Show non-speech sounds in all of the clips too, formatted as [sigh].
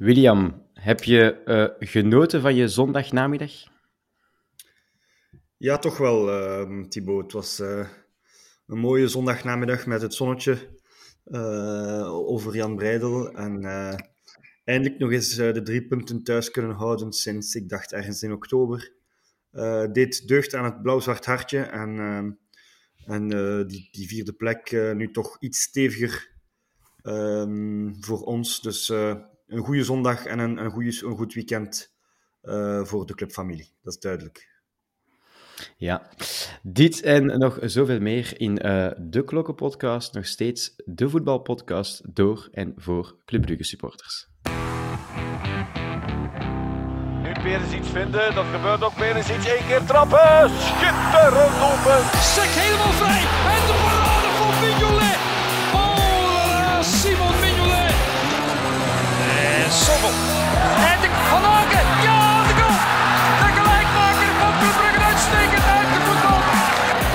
William, heb je uh, genoten van je zondagnamiddag? Ja, toch wel, uh, Thibaut. Het was uh, een mooie zondagnamiddag met het zonnetje over Jan Breidel. En eindelijk nog eens de drie punten thuis kunnen houden sinds, ik dacht, ergens in oktober. dit deugd aan het blauw-zwart hartje. En, ehm, en die, die, vierde plek nu toch iets steviger um, voor ons. Dus een goede zondag en een, een, goede, een goed weekend uh, voor de clubfamilie. Dat is duidelijk. Ja, dit en nog zoveel meer in uh, de Klokkenpodcast. Nog steeds de voetbalpodcast door en voor Club Brugge supporters. Nu Perens iets vinden, dat gebeurt ook. Perens iets één keer trappen. Schitterend open. Sek helemaal vrij. Sommel. En de Van Aken. Ja, de goal. De gelijkmaker van Club Brugge uitstekend uitgevoetbald.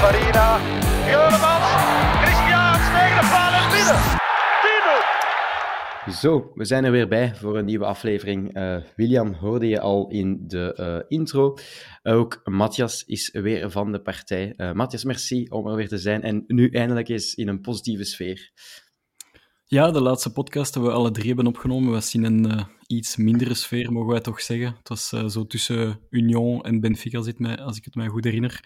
Farina. Juremans. Christiaans tegen de paal en binnen. Zo, we zijn er weer bij voor een nieuwe aflevering. Uh, William hoorde je al in de uh, intro. Ook Matthias is weer van de partij. Uh, Matthias, merci om er weer te zijn en nu eindelijk eens in een positieve sfeer. Ja, de laatste podcast hebben we alle drie hebben opgenomen. We zien een iets mindere sfeer, mogen wij toch zeggen. Het was zo tussen Union en Benfica, als, mij, als ik het mij goed herinner.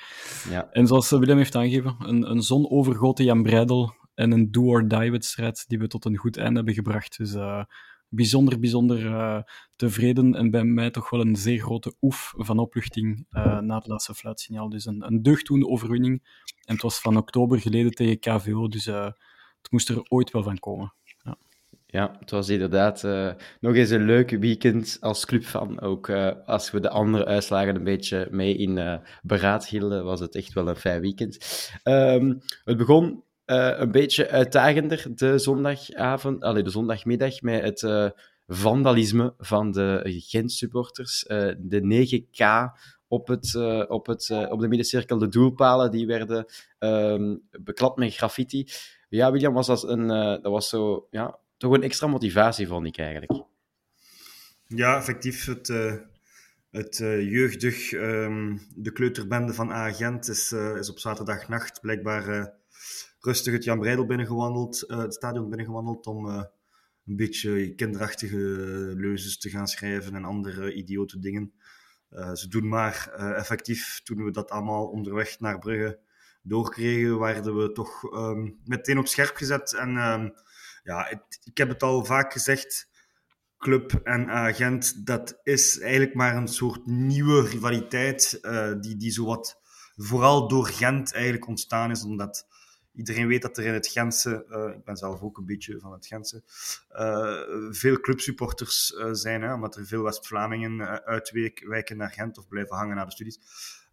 Ja. En zoals Willem heeft aangegeven, een, een zonovergoten Jan Breidel en een do-or-die-wedstrijd die we tot een goed einde hebben gebracht. Dus uh, bijzonder, bijzonder tevreden en bij mij toch wel een zeer grote oef van opluchting na het laatste fluitsignaal. Dus een, een deugddoende overwinning. En het was van oktober geleden tegen KVO, dus het moest er ooit wel van komen. Ja. Ja, het was inderdaad uh, nog eens een leuk weekend als clubfan. Ook uh, als we de andere uitslagen een beetje mee in uh, beraad hielden, was het echt wel een fijn weekend. Um, het begon een beetje uitdagender de zondagavond, allee, de zondagmiddag met het vandalisme van de Gent-supporters. De 9K op, het, op, het, op de middencirkel, de doelpalen, die werden um, beklad met graffiti. Ja, William, was dat, een, dat was zo, ja, toch een extra motivatie, vond ik eigenlijk. Ja, effectief. Het, het jeugdig, um, de kleuterbende van Agent is, is op zaterdagnacht blijkbaar rustig het Jan Breidel binnengewandeld, uh, het stadion binnengewandeld om uh, een beetje kinderachtige leuzes te gaan schrijven en andere idiote dingen. Uh, ze doen maar effectief, toen we dat allemaal onderweg naar Brugge doorkregen, werden we toch um, meteen op scherp gezet. En um, ja, ik heb het al vaak gezegd, club en agent, dat is eigenlijk maar een soort nieuwe rivaliteit die, die zowat vooral door Gent eigenlijk ontstaan is, omdat Iedereen weet dat er in het Gentse, uh, ik ben zelf ook een beetje van het Gentse, uh, veel clubsupporters uh, zijn, hè, omdat er veel West-Vlamingen uitwijken naar Gent of blijven hangen naar de studies.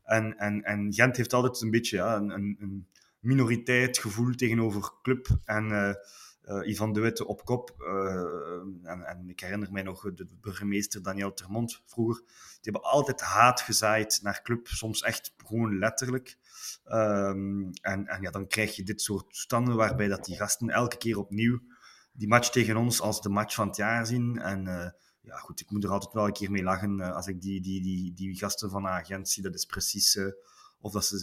En, en, en Gent heeft altijd een beetje ja, een, een, minoriteit gevoel tegenover club. En Ivan de Witte op kop. En, en, ik herinner mij nog de burgemeester Daniel Termont vroeger. Die hebben altijd haat gezaaid naar club, soms echt gewoon letterlijk. Um, en, en ja, dan krijg je dit soort toestanden waarbij dat die gasten elke keer opnieuw die match tegen ons als de match van het jaar zien. En uh, ja, goed, ik moet er altijd wel een keer mee lachen uh, als ik die, die, die, die gasten van agent zie. Dat is precies uh, of dat ze,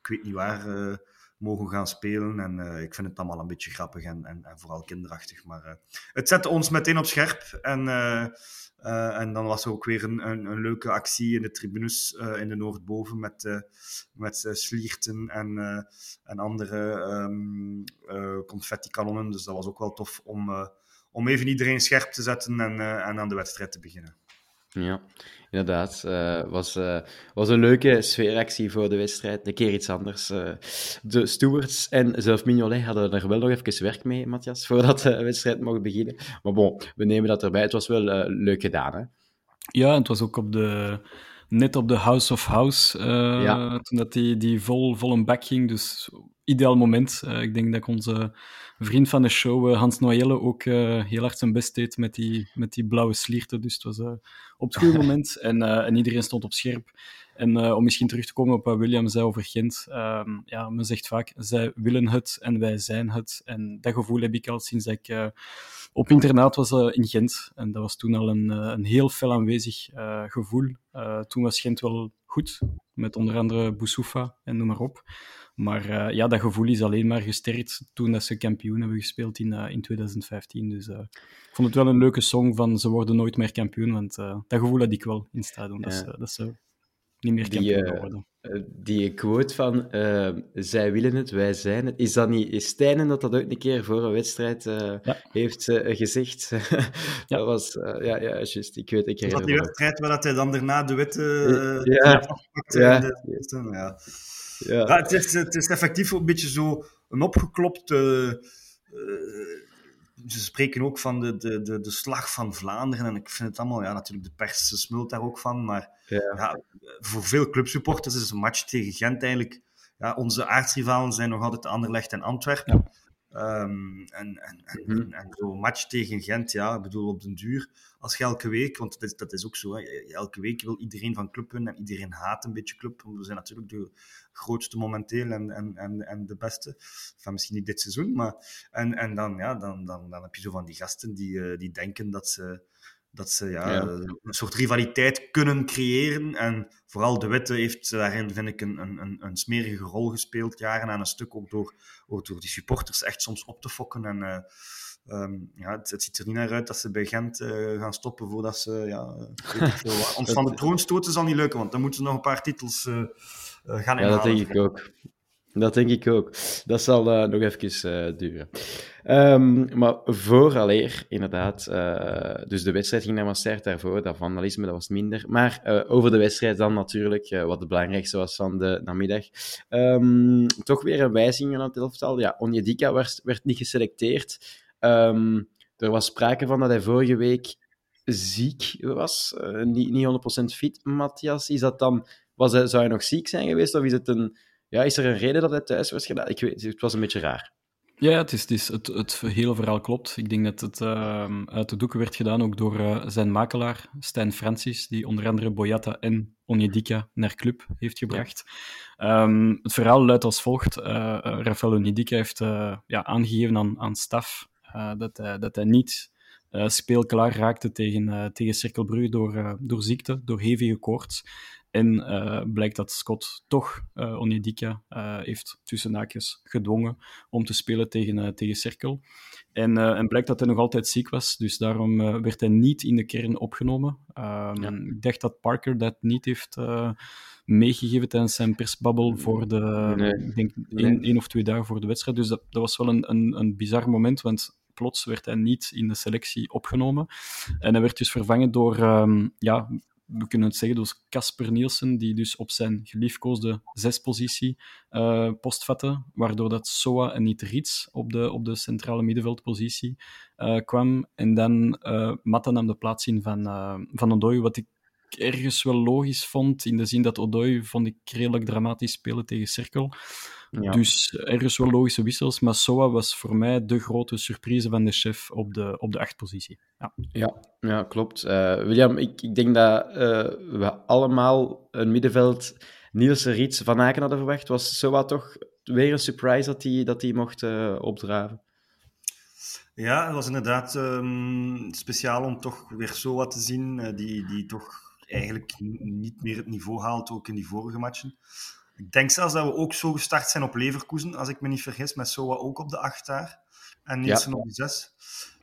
ik weet niet waar, mogen gaan spelen. En ik vind het allemaal een beetje grappig en, en, vooral kinderachtig. Maar het zette ons meteen op scherp. En en dan was er ook weer een, een, een, leuke actie in de tribunes in de Noordboven met, met slierten en, en andere um, confetti-kanonnen. Dus dat was ook wel tof om, om even iedereen scherp te zetten en, en aan de wedstrijd te beginnen. Ja, inderdaad. Uh, was, uh, was een leuke sfeeractie voor de wedstrijd. Een keer iets anders. Uh, de stewards en zelf Mignolet hadden er wel nog even werk mee, Matthias, [laughs] voordat de wedstrijd mocht beginnen. Maar bon, we nemen dat erbij. Het was wel leuk gedaan, hè? Ja, het was ook op de, net op de House of House, ja. toen dat die, die vol, vol een bak ging. Dus ideaal moment. ik denk dat onze vriend van de show, Hans Noyelle, ook heel hard zijn best deed met die, met die blauwe slierten. Dus het was op het goede [laughs] moment. En, en, iedereen stond op scherp. En om misschien terug te komen op wat William zei over Gent. Ehm, ja, men zegt vaak, zij willen het en wij zijn het. En dat gevoel heb ik al sinds ik op internaat was in Gent. En dat was toen al een, een heel fel aanwezig gevoel. toen was Gent wel goed, met onder andere Boussoufa en noem maar op. Maar uh, ja, dat gevoel is alleen maar gesterkt toen dat ze kampioen hebben gespeeld in, uh, in 2015. Dus uh, ik vond het wel een leuke song van Ze worden nooit meer kampioen, want dat gevoel had ik wel in het stadion, dat, ze, dat ze niet meer kampioen worden. Die quote van zij willen het, wij zijn het, is dat niet Stijnen dat dat ook een keer voor een wedstrijd ja. heeft gezegd? [laughs] ja. Dat was, ja, ja, juist, ik weet, ik Dat die wedstrijd waar hij dan daarna de witte ja. ja. De, ja. Ja. het, is, het is effectief een beetje zo een opgeklopte. Uh, ze spreken ook van de, de, de, de slag van Vlaanderen. En ik vind het allemaal, ja, natuurlijk, de pers smult daar ook van. Maar ja. ja voor veel clubsupporters is een match tegen Gent eigenlijk. Ja, onze aardsrivalen zijn nog altijd Anderlecht en Antwerpen. Um, en, en, en, mm en zo'n match tegen Gent, ja, ik bedoel op den duur, als je elke week, want dat is, dat is ook zo, hè, elke week wil iedereen van club winnen en iedereen haat een beetje club, want we zijn natuurlijk de grootste momenteel en, en, en, en de beste, van misschien niet dit seizoen, maar en, en dan, ja, dan, dan, dan heb je zo van die gasten die, uh, die denken dat ze dat ze ja, een soort rivaliteit kunnen creëren. En vooral De Witte heeft daarin, vind ik, een, een, een smerige rol gespeeld, jaren aan een stuk, ook door, ook door die supporters echt soms op te fokken. En uh, um, ja, het, het, ziet er niet naar uit dat ze bij Gent uh, gaan stoppen voordat ze ja, [laughs] ons van de troon stoten zal niet lukken, want dan moeten ze nog een paar titels uh, gaan inhalen. Ja, dat denk ik ook. Dat denk ik ook. Dat zal uh, nog even uh, duren. Um, maar vooraleer, inderdaad, uh, dus de wedstrijd ging naar Maastricht daarvoor, dat vandalisme, dat was minder. Maar over de wedstrijd dan natuurlijk, wat het belangrijkste was van de namiddag. Um, toch weer een wijziging aan het elftal. Ja, Onjedika werd, werd niet geselecteerd. Um, er was sprake van dat hij vorige week ziek was, niet, niet 100% fit. Matthias, is dat dan, was hij, zou hij nog ziek zijn geweest, of is het een ja, is er een reden dat hij thuis was gedaan? Ik weet, het was een beetje raar. Ja, het, is, het, is, het, het hele verhaal klopt. Ik denk dat het uh, uit de doeken werd gedaan ook door uh, zijn makelaar, Stijn Francis, die onder andere Boyata en Onyedika naar club heeft gebracht. Ja. Um, het verhaal luidt als volgt. Uh, Rafael Onyedika heeft ja, aangegeven aan, aan staf dat, hij, dat hij niet speelklaar raakte tegen, tegen Cirkelbrugge door, door ziekte, door hevige koorts. En uh, blijkt dat Scott toch uh, Onyedika uh, heeft tussen naakjes gedwongen om te spelen tegen, tegen Cirkel. En, en blijkt dat hij nog altijd ziek was, dus daarom werd hij niet in de kern opgenomen. Ja. Ik dacht dat Parker dat niet heeft meegegeven tijdens zijn persbabbel voor de, nee. ik denk, één, één, of twee dagen voor de wedstrijd. Dus dat, dat was wel een, een, een bizar moment, want plots werd hij niet in de selectie opgenomen. En hij werd dus vervangen door um, ja, we kunnen het zeggen, dus Casper Nielsen, die dus op zijn geliefkoosde zespositie uh, postvatte, waardoor dat Soa en niet Rits op de, op de centrale middenveldpositie uh, kwam. En dan uh, Matta nam de plaats in van, uh, van Odoi, wat ik ergens wel logisch vond, in de zin dat Odoi vond ik redelijk dramatisch spelen tegen Cirkel. Ja. Dus ergens wel logische wissels, maar Soa was voor mij de grote surprise van de chef op de, op de achtpositie. Ja. Ja, ja, klopt. Uh, William, ik, ik denk dat uh, we allemaal een middenveld Nielsen Riets van Aken hadden verwacht. Was Soa toch weer een surprise dat hij dat mocht uh, opdraven? Ja, het was inderdaad um, speciaal om toch weer Soa te zien, die, die toch eigenlijk niet meer het niveau haalt, ook in die vorige matchen. Ik denk zelfs dat we ook zo gestart zijn op Leverkusen, als ik me niet vergis, met Soa ook op de acht daar. En Nielsen ja. op de zes.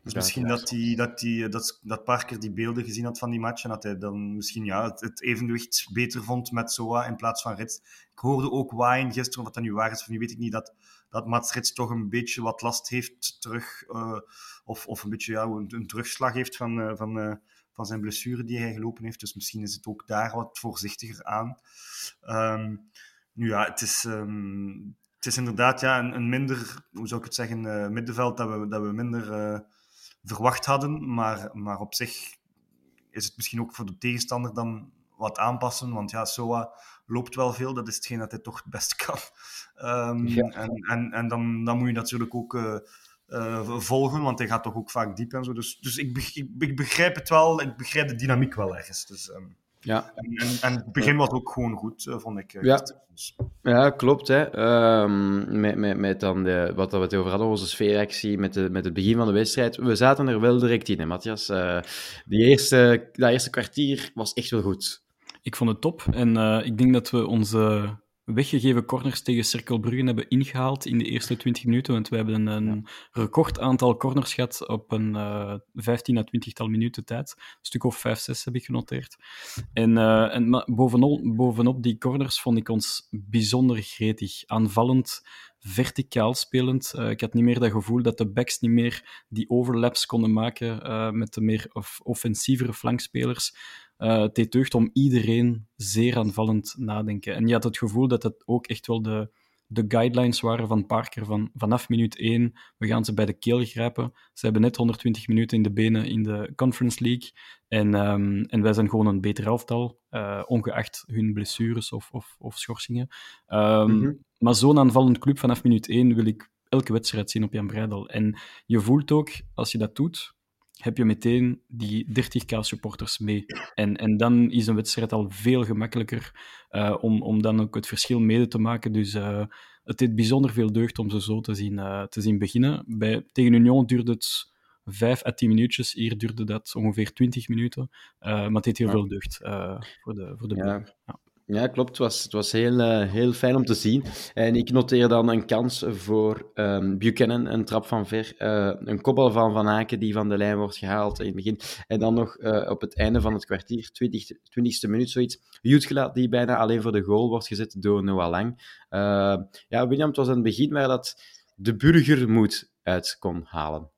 Dus ja, misschien dat, die, dat, die, dat, dat Parker die beelden gezien had van die match en dat hij dan misschien ja, het, het evenwicht beter vond met Soa in plaats van Rits. Ik hoorde ook Wine gisteren, wat dat nu waar is of nu weet ik niet, dat, dat Mats Rits toch een beetje wat last heeft terug, uh, of, of een beetje ja, een, een terugslag heeft van, uh, van, uh, van zijn blessure die hij gelopen heeft. Dus misschien is het ook daar wat voorzichtiger aan. Um, ja, het is, um, het is inderdaad ja, een, een, minder, hoe zou ik het zeggen, uh, middenveld dat we, dat we minder uh, verwacht hadden. Maar, maar op zich is het misschien ook voor de tegenstander dan wat aanpassen. Want ja, Soa loopt wel veel. Dat is hetgeen dat hij toch het best [laughs] kan. Um, ja. En, en, en dan, dan moet je natuurlijk ook uh, uh, volgen, want hij gaat toch ook vaak diep en zo. Dus, dus ik, ik, ik, begrijp het wel. Ik begrijp de dynamiek wel ergens. Dus, um, Ja. En, en, het begin was ook gewoon goed, vond ik. Ja, ja klopt. Hè. Um, met, met, met dan de, wat we het over hadden, onze sfeeractie, met, de, met het begin van de wedstrijd. We zaten er wel direct in, hè, Matthias. Uh, die eerste, dat eerste kwartier was echt wel goed. Ik vond het top. En uh, ik denk dat we onze weggegeven corners tegen Cirkelbruggen hebben ingehaald in de eerste 20 minuten. Want we hebben een record aantal corners gehad op een uh, 15 à 20 tal minuten tijd. Een stuk of 5, 6 heb ik genoteerd. En, uh, en bovenop, die corners vond ik ons bijzonder gretig. Aanvallend, verticaal spelend. Uh, ik had niet meer dat gevoel dat de backs niet meer die overlaps konden maken met de meer of offensievere flankspelers. Uh, het deed deugd om iedereen zeer aanvallend nadenken. En je had het gevoel dat het ook echt wel de, de guidelines waren van Parker van vanaf minuut 1, we gaan ze bij de keel grijpen. Ze hebben net 120 minuten in de benen in de Conference League. En, um, en wij zijn gewoon een beter elftal, uh, ongeacht hun blessures of, of, of schorsingen. Um, mm -hmm. Maar zo'n aanvallend club vanaf minuut 1 wil ik elke wedstrijd zien op Jan Breidel. En je voelt ook, als je dat doet, heb je meteen die 30k supporters mee. En, en dan is een wedstrijd al veel gemakkelijker uh, om, om dan ook het verschil mede te maken. Dus uh, het deed bijzonder veel deugd om ze zo te zien, uh, te zien beginnen. Bij, tegen Union duurde het 5 à 10 minuutjes. Hier duurde dat ongeveer 20 minuten. maar het deed heel ja. veel deugd voor de, voor de ja. ja. Ja, klopt. Het was, het was heel, uh, heel fijn om te zien. En ik noteer dan een kans voor um, Buchanan, een trap van ver. Uh, een koppel van Van Aken die van de lijn wordt gehaald in het begin. En dan nog uh, op het einde van het kwartier, 20, 20ste minuut zoiets, Jutgela die bijna alleen voor de goal wordt gezet door Noah Lang. ja, William, het was een begin waar dat de burger moed uit kon halen.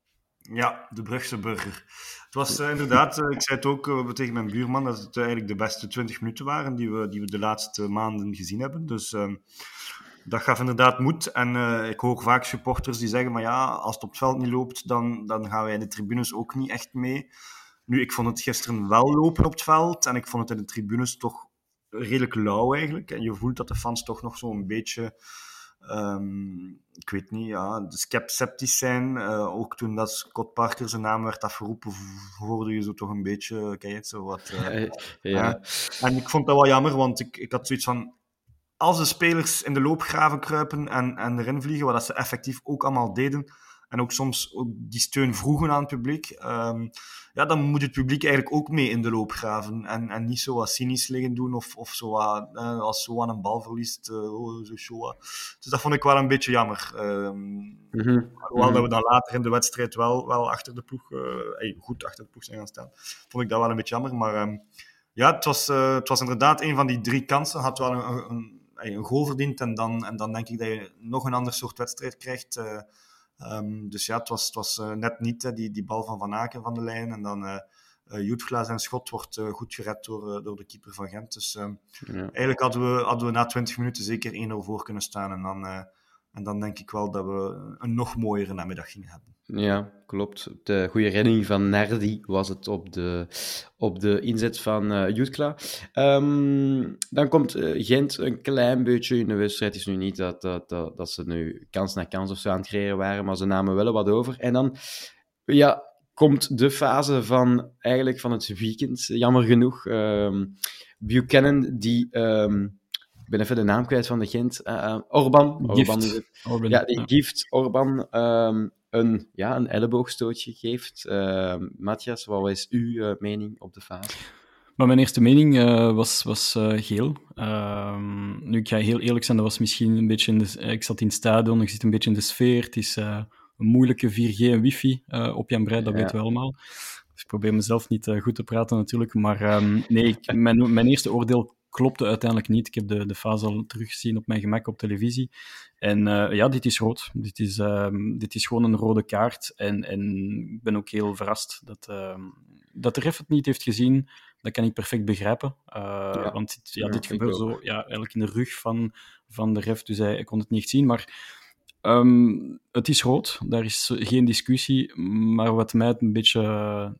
Ja, de Brugse burger. Het was uh, inderdaad, uh, ik zei het ook uh, tegen mijn buurman, dat het eigenlijk de beste 20 minuten waren die we, die we de laatste maanden gezien hebben. Dus ehm, dat gaf inderdaad moed. En ik hoor vaak supporters die zeggen, maar ja, als het op het veld niet loopt, dan, dan gaan wij in de tribunes ook niet echt mee. Nu, ik vond het gisteren wel lopen op het veld en ik vond het in de tribunes toch redelijk lauw eigenlijk. En je voelt dat de fans toch nog zo'n beetje Um, ik weet niet, ja, sceptisch zijn. Uh, ook toen dat Scott Parker zijn naam werd afgeroepen, hoorde je zo toch een beetje, kijk, zo wat. Uh, [laughs] ja, ja. En ik vond dat wel jammer, want ik, ik had zoiets van, als de spelers in de loopgraven kruipen en, en erin vliegen, wat dat ze effectief ook allemaal deden, en ook soms ook die steun vroegen aan het publiek, um, ja, dan moet het publiek eigenlijk ook mee in de loopgraven. En, en niet zo wat cynisch liggen doen of, of zo wat, uh, als zo aan een bal verliest. Uh, oh, zo show. Dus dat vond ik wel een beetje jammer. Um, mm-hmm. Hoewel dat we dan later in de wedstrijd wel, wel achter de ploeg, uh, goed achter de ploeg zijn gaan staan, vond ik dat wel een beetje jammer. Maar um, ja, het was, het was inderdaad een van die drie kansen. Had wel een, een, een goal verdiend en dan, en dan denk ik dat je nog een ander soort wedstrijd krijgt. Um, dus ja, het was, het was uh, net niet die, die bal van Van Aken van de lijn. En dan uh, zijn schot wordt goed gered door, door de keeper van Gent. Dus ja. eigenlijk hadden we, hadden we na 20 minuten zeker 1-0 voor kunnen staan. En dan, en dan denk ik wel dat we een nog mooiere namiddag gingen hebben. Ja, klopt. De goede redding van Nardi was het op de, op de inzet van uh, Jutkla. Um, dan komt uh, Gent een klein beetje in de wedstrijd. Het is nu niet dat, dat, dat, dat, ze nu kans na kans of zo aan het creëren waren, maar ze namen wel wat over. En dan ja, komt de fase van, eigenlijk van het weekend, jammer genoeg. Um, Buchanan, die... Ik ben even de naam kwijt van de Gent. Uh, Orban. Orban, Orban. Ja, die. Gift Orban um, een, ja, een elleboogstootje geeft. Uh, Matthias, wat is uw uh, mening op de fase? Maar mijn eerste mening uh, was, was geel. Ehm, nu, ik ga heel eerlijk zijn, dat was misschien een beetje in de... Ik zat in het stadion, ik zit een beetje in de sfeer. Het is een moeilijke 4G en wifi op Jan Breid, dat ja. weten we allemaal. Dus ik probeer mezelf niet goed te praten natuurlijk. Maar um, nee, ik, mijn, mijn eerste oordeel klopte uiteindelijk niet. Ik heb de, de fase al teruggezien op mijn gemak op televisie. En uh, ja, dit is rood. Dit is, uh, dit is gewoon een rode kaart. En, en ik ben ook heel verrast dat, uh, dat de ref het niet heeft gezien. Dat kan ik perfect begrijpen. Ja. Want dit, ja, dit gebeurt zo ja, eigenlijk in de rug van, van de ref. Dus hij, hij kon het niet zien. Maar Um, het is rood, daar is geen discussie. Maar wat mij een beetje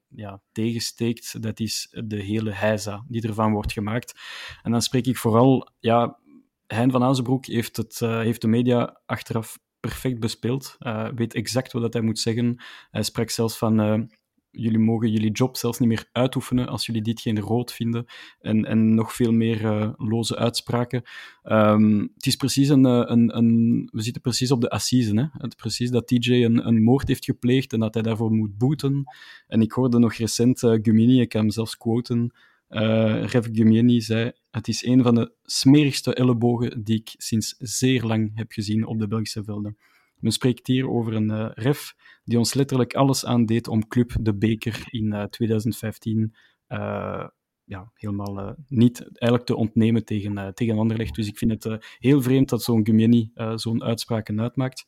ja, tegensteekt, dat is de hele heisa die ervan wordt gemaakt. En dan spreek ik vooral, ja, Hein van Azenbroek heeft, het, uh, heeft de media achteraf perfect bespeeld. Uh, weet exact wat hij moet zeggen. Hij sprak zelfs van jullie mogen jullie job zelfs niet meer uitoefenen als jullie dit geen rood vinden. En, en nog veel meer uh, loze uitspraken. Um, het is precies een, een, een, We zitten precies op de assise. Hè? Het precies dat TJ een, een moord heeft gepleegd en dat hij daarvoor moet boeten. En ik hoorde nog recent uh, Gumini, ik kan hem zelfs quoten. Uh, Rev Gumini zei: Het is een van de smerigste ellebogen die ik sinds zeer lang heb gezien op de Belgische velden. Men spreekt hier over een uh, ref die ons letterlijk alles aandeed om Club de Beker in uh, 2015 uh, ja, helemaal niet eigenlijk te ontnemen tegen, tegen Anderlecht. Dus ik vind het heel vreemd dat zo'n Gumeni zo'n uitspraken uitmaakt.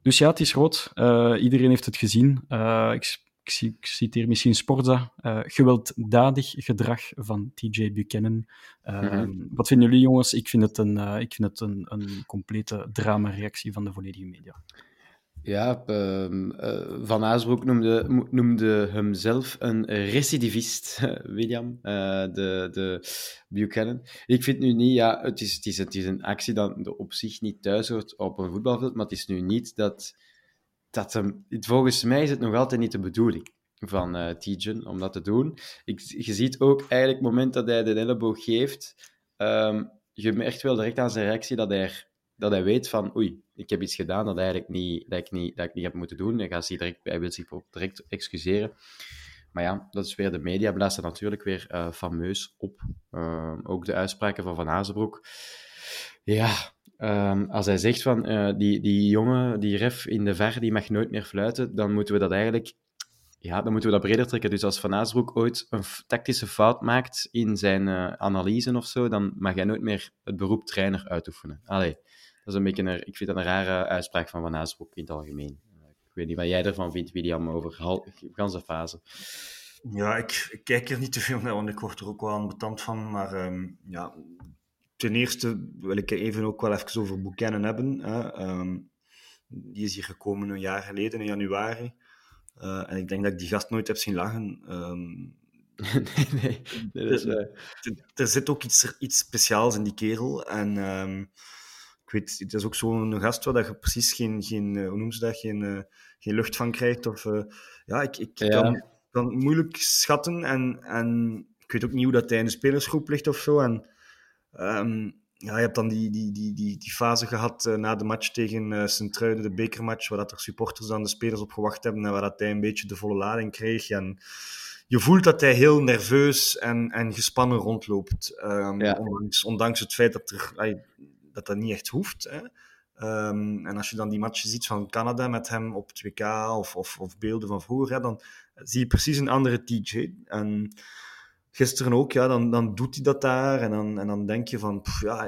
Dus ja, het is rood. iedereen heeft het gezien. ik ik, citeer misschien Sporza, uh, gewelddadig gedrag van TJ Buchanan. Uh, Wat vinden jullie, jongens? Ik vind het een, uh, ik vind het een, een complete drama-reactie van de volledige media. Ja, ehm, Van Aasbroek noemde, noemde hemzelf een recidivist, [laughs] William, de, de Buchanan. Ik vind nu niet, ja, het is, het is, het is een actie dat op zich niet thuis hoort op een voetbalveld, maar het is nu niet dat dat hem, volgens mij is het nog altijd niet de bedoeling van uh, Tijen om dat te doen. Ik, je ziet ook eigenlijk het moment dat hij de elleboog geeft, um, je merkt wel direct aan zijn reactie dat hij, dat hij weet van oei, ik heb iets gedaan dat, eigenlijk niet, dat, ik, niet, dat ik niet heb moeten doen. Hij, gaat zich direct, hij wil zich direct excuseren. Maar ja, dat is weer de media blazen natuurlijk weer uh, fameus op. Uh, ook de uitspraken van Van Azenbroek. Ja, Um, als hij zegt van uh, die, die jongen, die ref in de ver, die mag nooit meer fluiten, dan moeten we dat eigenlijk ja, dan moeten we dat breder trekken. Dus als Van Aasbroek ooit een tactische fout maakt in zijn uh, analyse of zo, dan mag hij nooit meer het beroep trainer uitoefenen. Allee, dat is een beetje een, ik vind dat een rare uitspraak van Van Aasbroek in het algemeen. Ik weet niet wat jij ervan vindt, William, over de ganse fase. Ja, ik, ik, kijk er niet te veel naar, want ik word er ook wel aan betand van. Maar um, ja, ten eerste wil ik even ook wel even over Buchanan hebben. Hè. Um, die is hier gekomen een jaar geleden, in januari. Uh, en ik denk dat ik die gast nooit heb zien lachen. [laughs] Um, nee, nee, dat is, uh... er, er, zit ook iets, iets speciaals in die kerel. En um, ik weet, het is ook zo'n gast waar je precies geen, geen uh, hoe noem ze dat, geen, geen lucht van krijgt. Of, ja, ik, ik ja. Kan, kan moeilijk schatten. En, en ik weet ook niet hoe dat hij in de spelersgroep ligt of zo. En Um, ja, je hebt dan die, die, die, die, die fase gehad uh, na de match tegen uh, Sint-Truiden, de bekermatch, waar dat er supporters aan de spelers op gewacht hebben en waar dat hij een beetje de volle lading kreeg. En je voelt dat hij heel nerveus en, en gespannen rondloopt. Um, ja. ondanks, ondanks het feit dat er, ay, dat, dat niet echt hoeft. Hè. Um, en als je dan die matchen ziet van Canada met hem op 2K of, of, of beelden van vroeger, hè, dan zie je precies een andere TJ. En gisteren ook, ja, dan, dan doet hij dat daar. En dan, en dan denk je van, pff, ja,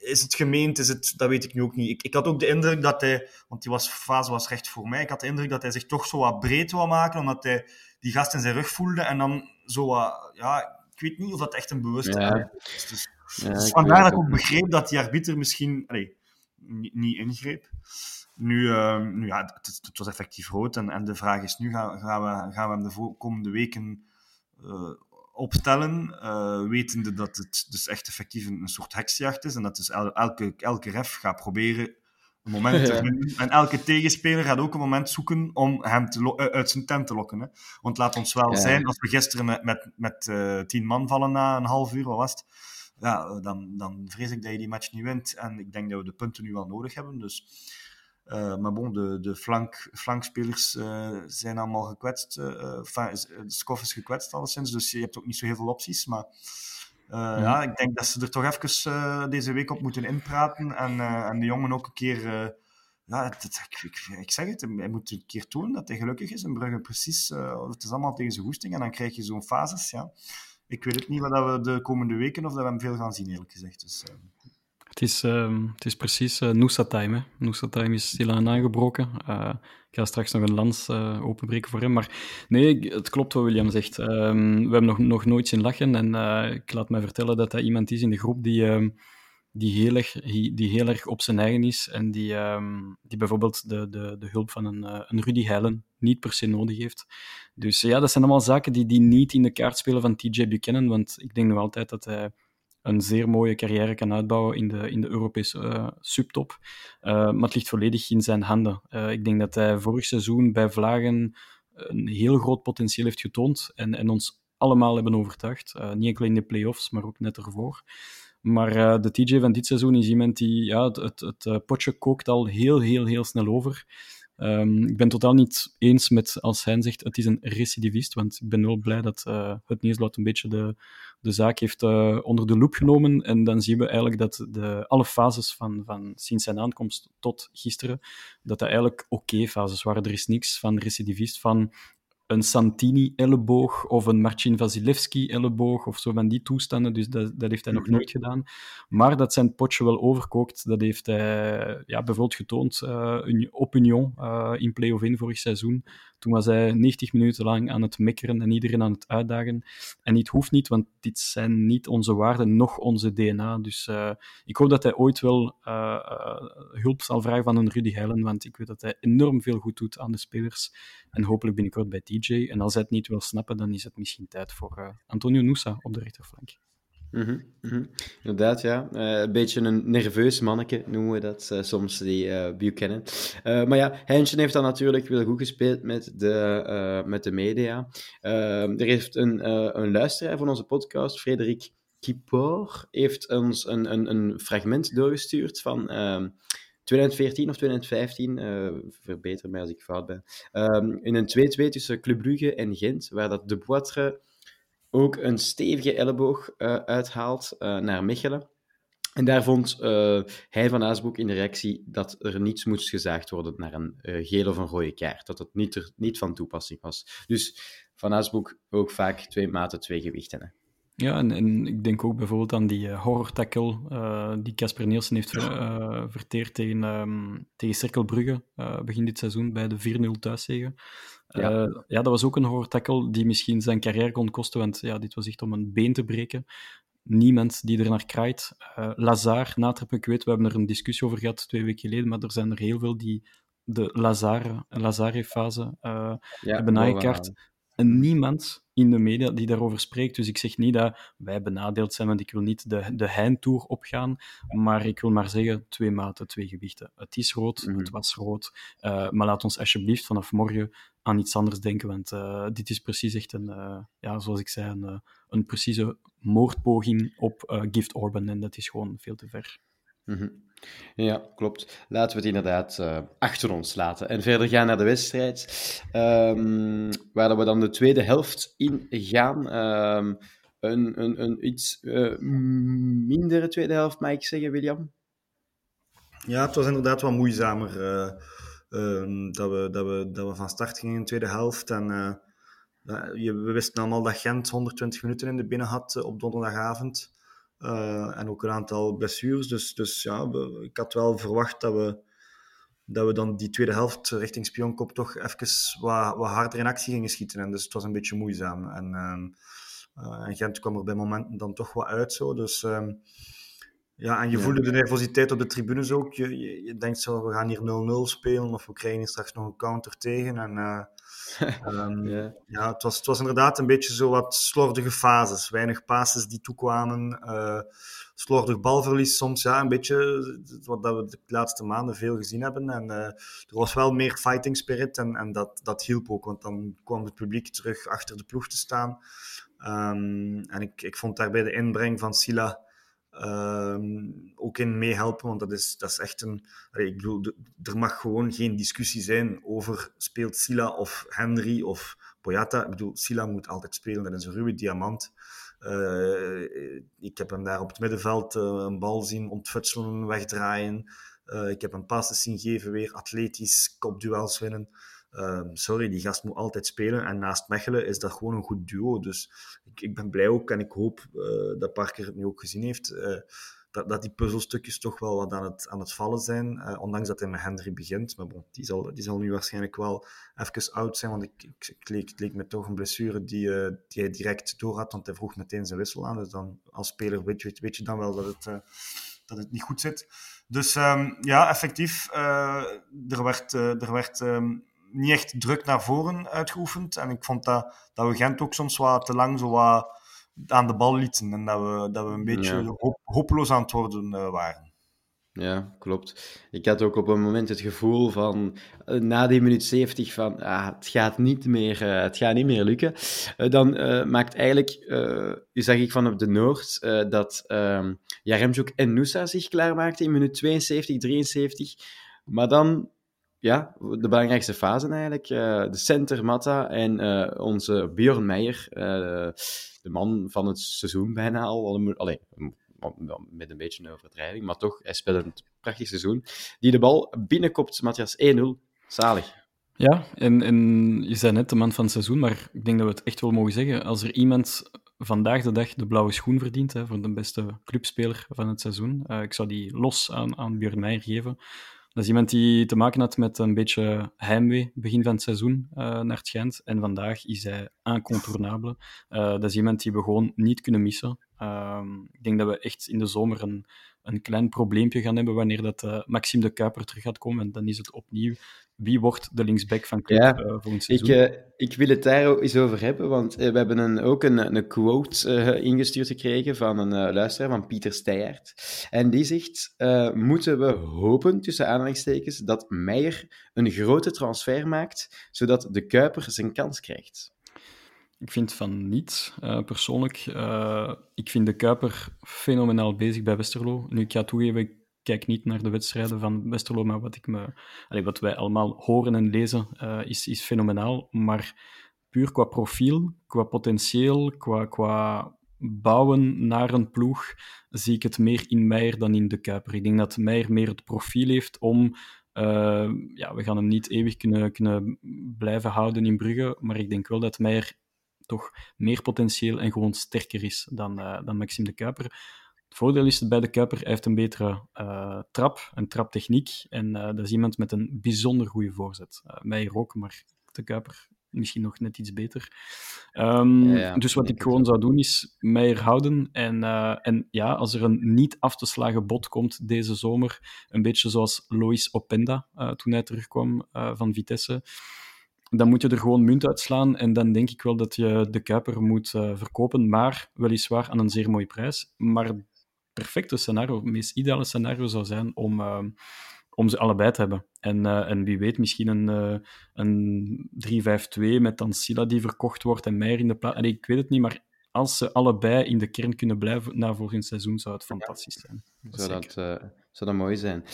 is het gemeend? Is het, dat weet ik nu ook niet. Ik, ik had ook de indruk dat hij, want die was, fase was recht voor mij, ik had de indruk dat hij zich toch zo wat breed wou maken, omdat hij die gast in zijn rug voelde. En dan zo wat, ja, ik weet niet of dat echt een bewuste ja. is. Dus, ja, dus vandaar dat ik ook begreep dat die arbiter misschien allee, niet, niet ingreep. Nu, uh, nu ja, het, het, was effectief rood. En, en de vraag is nu, gaan, gaan, we, gaan we hem de komende weken uh, opstellen, uh, wetende dat het dus echt effectief een, een soort heksjacht is en dat dus elke, elke ref gaat proberen een moment te vinden. En elke tegenspeler gaat ook een moment zoeken om hem te uh, uit zijn tent te lokken. Hè. Want laat ons wel ja. zijn, als we gisteren met, met, met uh, tien man vallen na een half uur, wat was het? Ja, dan, dan vrees ik dat je die match niet wint. En ik denk dat we de punten nu wel nodig hebben. Dus uh, maar bon, de, de flank, flankspelers uh, zijn allemaal gekwetst. Uh, de Skoff is gekwetst alleszins, dus je hebt ook niet zo heel veel opties. Maar ja. ja. ik denk dat ze er toch even deze week op moeten inpraten. En, en de jongen ook een keer... ja, het, het, ik, ik, zeg het, hij moet een keer tonen dat hij gelukkig is in Brugge. Precies, het is allemaal tegen zijn goesting. En dan krijg je zo'n fases, ja. Ik weet het niet wat we de komende weken of dat we hem veel gaan zien, eerlijk gezegd. Dus, het is, uh, het is precies uh, Noosa Time. Hè. Noosa Time is stilaan aangebroken. Uh, ik ga straks nog een lans uh, openbreken voor hem. Maar nee, het klopt wat William zegt. Um, we hebben nog, nog nooit zien lachen. En ik laat mij vertellen dat hij iemand is in de groep die, um, die, heel erg, die heel erg op zijn eigen is. En die, die bijvoorbeeld de, de, de hulp van een, een Rudy Heilen niet per se nodig heeft. Dus ja, dat zijn allemaal zaken die, die niet in de kaart spelen van TJ Buchanan. Want ik denk nog altijd dat hij een zeer mooie carrière kan uitbouwen in de, in de Europese uh, subtop. Uh, maar het ligt volledig in zijn handen. Uh, ik denk dat hij vorig seizoen bij Vlagen een heel groot potentieel heeft getoond en, en ons allemaal hebben overtuigd. niet enkel in de play-offs, maar ook net ervoor. Maar de TJ van dit seizoen is iemand die ja, het, het, het potje kookt al heel, heel, heel snel over. Um, ik ben totaal niet eens met als hij zegt het is een recidivist, want ik ben wel blij dat uh, het Nieuwsblad een beetje de, de zaak heeft uh, onder de loep genomen. En dan zien we eigenlijk dat de, alle fases van, van sinds zijn aankomst tot gisteren, dat dat eigenlijk oké fases waren. Er is niks van recidivist, van een Santini-elleboog of een Marcin Vasilevski-elleboog of zo van die toestanden. Dus dat, dat heeft hij nog mhm. nooit gedaan. Maar dat zijn potje wel overkookt, dat heeft hij ja, bijvoorbeeld getoond uh, op Union uh, in play-off in vorig seizoen. Toen was hij 90 minuten lang aan het mekkeren en iedereen aan het uitdagen. En dit hoeft niet, want dit zijn niet onze waarden, nog onze DNA. Dus uh, ik hoop dat hij ooit wel hulp zal vragen van een Rudy Heilen, want ik weet dat hij enorm veel goed doet aan de spelers. En hopelijk binnenkort bij TJ. En als hij het niet wil snappen, dan is het misschien tijd voor Antonio Nusa op de rechterflank. Mm -hmm, Inderdaad, ja. Uh, een beetje een nerveus manneke noemen we dat uh, soms, die uh, Buchanan. maar ja, Henschen heeft dan natuurlijk wel goed gespeeld met de, met de media. er heeft een, een luisteraar van onze podcast, Frederik Kipor, heeft ons een, een, een fragment doorgestuurd van 2014 of 2015, uh, eh, verbeter mij als ik fout ben, um, in een 2-2 tussen Club Brugge en Gent, waar dat De Boitre ook een stevige elleboog uh, uithaalt uh, naar Mechelen. En daar vond hij van Aasboek in de reactie dat er niets moest gezaagd worden naar een gele of een rode kaart. Dat het niet, er, niet van toepassing was. Dus van Aasboek ook vaak twee maten, twee gewichten. Hè. Ja, en, en, ik denk ook bijvoorbeeld aan die horror tackle die Casper Nielsen heeft uh, verteerd tegen, um, tegen Cirkelbrugge begin dit seizoen bij de 4-0 thuiszegen. Ja. ja, dat was ook een horror tackle die misschien zijn carrière kon kosten, want ja, dit was echt om een been te breken. Niemand die er naar kraait. Lazar, Natrap, ik weet, we hebben er een discussie over gehad twee weken geleden, maar er zijn er heel veel die de Lazare-fase ja, hebben nagekaart. En niemand in de media die daarover spreekt. Dus ik zeg niet dat wij benadeeld zijn, want ik wil niet de, de Heintour opgaan. Maar ik wil maar zeggen, twee maten, twee gewichten. Het is rood, mhm. het was rood. Uh, maar laat ons alsjeblieft vanaf morgen aan iets anders denken. Want uh, dit is precies echt een, uh, ja, zoals ik zei, een, een precieze moordpoging op Gift Orban. En dat is gewoon veel te ver. Mhm. Ja, klopt. Laten we het inderdaad uh, achter ons laten. En verder gaan naar de wedstrijd, um, waar we dan de tweede helft in gaan. Um, een, een, een iets uh, mindere tweede helft, mag ik zeggen, William? Ja, het was inderdaad wat moeizamer uh, dat, we, dat, we, dat we van start gingen in de tweede helft. En we wisten allemaal dat Gent 120 minuten in de binnen had op donderdagavond. Uh, en ook een aantal blessures. Dus, dus ja, ik had wel verwacht dat we, dat we dan die tweede helft richting Spionkop toch even wat, wat harder in actie gingen schieten. En dus het was een beetje moeizaam. En, uh, en Gent kwam er bij momenten dan toch wat uit. Zo. Dus, uh, ja, en je voelde de nervositeit op de tribunes ook. Je, je, je denkt zo, we gaan hier 0-0 spelen of we krijgen hier straks nog een counter tegen. En [laughs] uh, Um, ja, het was, het was inderdaad een beetje zo wat slordige fases. Weinig passes die toekwamen. Uh, slordig balverlies soms. Ja, een beetje wat dat we de laatste maanden veel gezien hebben. En uh, er was wel meer fighting spirit en, en dat, dat hielp ook. Want dan kwam het publiek terug achter de ploeg te staan. Um, en ik, ik vond daarbij de inbreng van Sila Ehm, ook in meehelpen, want dat is, dat is echt een... ik bedoel, er mag gewoon geen discussie zijn over speelt Sila of Henry of Boyata. Ik bedoel, Sila moet altijd spelen, dat is een ruwe diamant. Uh, ik heb hem daar op het middenveld uh, een bal zien ontfutselen, wegdraaien. Uh, ik heb hem passes zien geven, weer atletisch, kopduels winnen. Ehm, sorry, die gast moet altijd spelen. En naast Mechelen is dat gewoon een goed duo. Dus ik, ik ben blij ook en ik hoop uh, dat Parker het nu ook gezien heeft. Uh, dat, dat die puzzelstukjes toch wel wat aan het, aan het vallen zijn. Uh, ondanks dat hij met Henry begint. Maar bon, die, zal, die zal nu waarschijnlijk wel even oud zijn. Want ik, ik, ik leek, het leek me toch een blessure die, die hij direct door had. Want hij vroeg meteen zijn wissel aan. Dus dan als speler weet je, weet je dan wel dat het, dat het niet goed zit. Dus um, ja, effectief. er werd, er werd um, niet echt druk naar voren uitgeoefend. En ik vond dat, dat we Gent ook soms wat te lang zo wat aan de bal lieten. En dat we, dat we een beetje hopeloos aan het worden uh, waren. Ja, klopt. Ik had ook op een moment het gevoel van, uh, na die minuut 70 van, ah, het gaat niet meer, uh, het gaat niet meer lukken. Uh, dan maakt eigenlijk, zag ik van op de Noord, dat ehm, Jaremchuk en Nusa zich klaarmaakten in minuut 72, 73. Maar dan, ja, de belangrijkste fase eigenlijk, de center Matta en onze Björn Meijer, de man van het seizoen bijna al, alleen met een beetje een overdrijving, maar toch, hij speelt een prachtig seizoen. Die de bal binnenkopt, Matthias, 1-0. Zalig. Ja, en, en je zei net de man van het seizoen, maar ik denk dat we het echt wel mogen zeggen. Als er iemand vandaag de dag de blauwe schoen verdient hè, voor de beste clubspeler van het seizoen, ik zou die los aan, aan Björn Meijer geven. Dat is iemand die te maken had met een beetje heimwee begin van het seizoen uh, naar het Gent. En vandaag is hij incontournable. Uh, dat is iemand die we gewoon niet kunnen missen. Uh, ik denk dat we echt in de zomer een, een klein probleempje gaan hebben wanneer dat, uh, Maxime de Kuiper terug gaat komen. En dan is het opnieuw wie wordt de linksback van club ja, uh, volgend seizoen? Ik, uh, ik wil het daar eens over hebben, want we hebben een, ook een, een quote ingestuurd gekregen van een luisteraar, van Pieter Steyaert. En die zegt, moeten we hopen, tussen aanhalingstekens, dat Meijer een grote transfer maakt, zodat de Kuiper zijn kans krijgt? Ik vind van niet, persoonlijk. ik vind de Kuiper fenomenaal bezig bij Westerlo. Nu, ik ga toegeven, kijk niet naar de wedstrijden van Westerlo, maar wat, ik me, wat wij allemaal horen en lezen uh, is, is fenomenaal. Maar puur qua profiel, qua potentieel, qua, qua bouwen naar een ploeg, zie ik het meer in Meijer dan in de Kuiper. Ik denk dat Meijer meer het profiel heeft om... Ja, we gaan hem niet eeuwig kunnen, kunnen blijven houden in Brugge, maar ik denk wel dat Meijer toch meer potentieel en gewoon sterker is dan, uh, dan Maxime de Kuiper. Het voordeel is bij de Kuiper, hij heeft een betere uh, trap, een traptechniek. En uh, dat is iemand met een bijzonder goede voorzet. Uh, mij ook, maar de Kuiper misschien nog net iets beter. Um, ja, ja, dus wat ik gewoon zou doen, is mij houden. En, en ja, als er een niet af te slagen bot komt deze zomer, een beetje zoals Lois Openda toen hij terugkwam van Vitesse, dan moet je er gewoon munt uitslaan. En dan denk ik wel dat je de Kuiper moet verkopen, maar weliswaar aan een zeer mooie prijs. Maar perfecte scenario, het meest ideale scenario zou zijn om, uh, om ze allebei te hebben. En, uh, en wie weet, misschien een, een 3-5-2 met dan Silla die verkocht wordt en Meijer in de plaats. Ik weet het niet, maar als ze allebei in de kern kunnen blijven na volgend seizoen, zou het fantastisch zijn. Dat zou, dat, mooi zijn.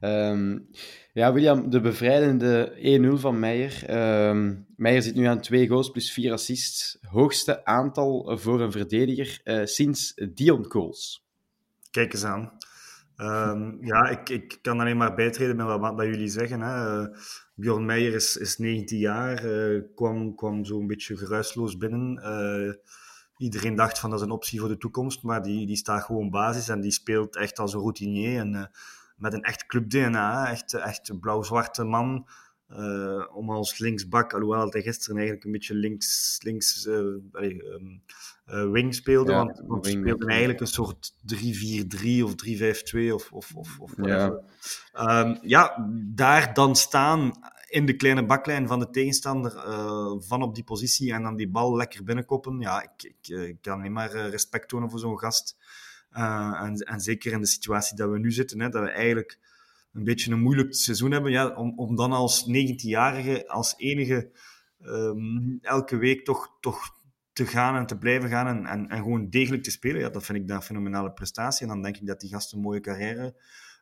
Um, ja, William, de bevrijdende 1-0 van Meijer. Um, Meijer zit nu aan twee goals plus vier assists. Hoogste aantal voor een verdediger sinds Dion Coles. Kijk eens aan. Um, ja, ik, ik kan alleen maar bijtreden met wat, wat jullie zeggen. Hè. Uh, Bjorn Meijer is, is 19 jaar, uh, kwam, kwam zo een beetje geruisloos binnen. Uh, iedereen dacht van dat is een optie voor de toekomst, maar die, die staat gewoon basis en die speelt echt als een routinier en met een echt club-DNA, echt, echt blauw-zwarte man. Uh, om als linksbak, alhoewel hij gisteren eigenlijk een beetje links, links uh, um, uh, wing speelde, ja, want, want wing, speelde eigenlijk een soort 3-4-3 of 3-5-2 of, of, of, of ja. Um, ja, daar dan staan in de kleine baklijn van de tegenstander van op die positie en dan die bal lekker binnenkoppen. Ja, ik, ik, ik kan alleen maar respect tonen voor zo'n gast. en, en zeker in de situatie dat we nu zitten, hè, dat we eigenlijk een beetje een moeilijk seizoen hebben, ja, om, om dan als 19-jarige, als enige, um, elke week toch, toch te gaan en te blijven gaan en, en, en, gewoon degelijk te spelen, ja, dat vind ik een fenomenale prestatie. En dan denk ik dat die gast een mooie carrière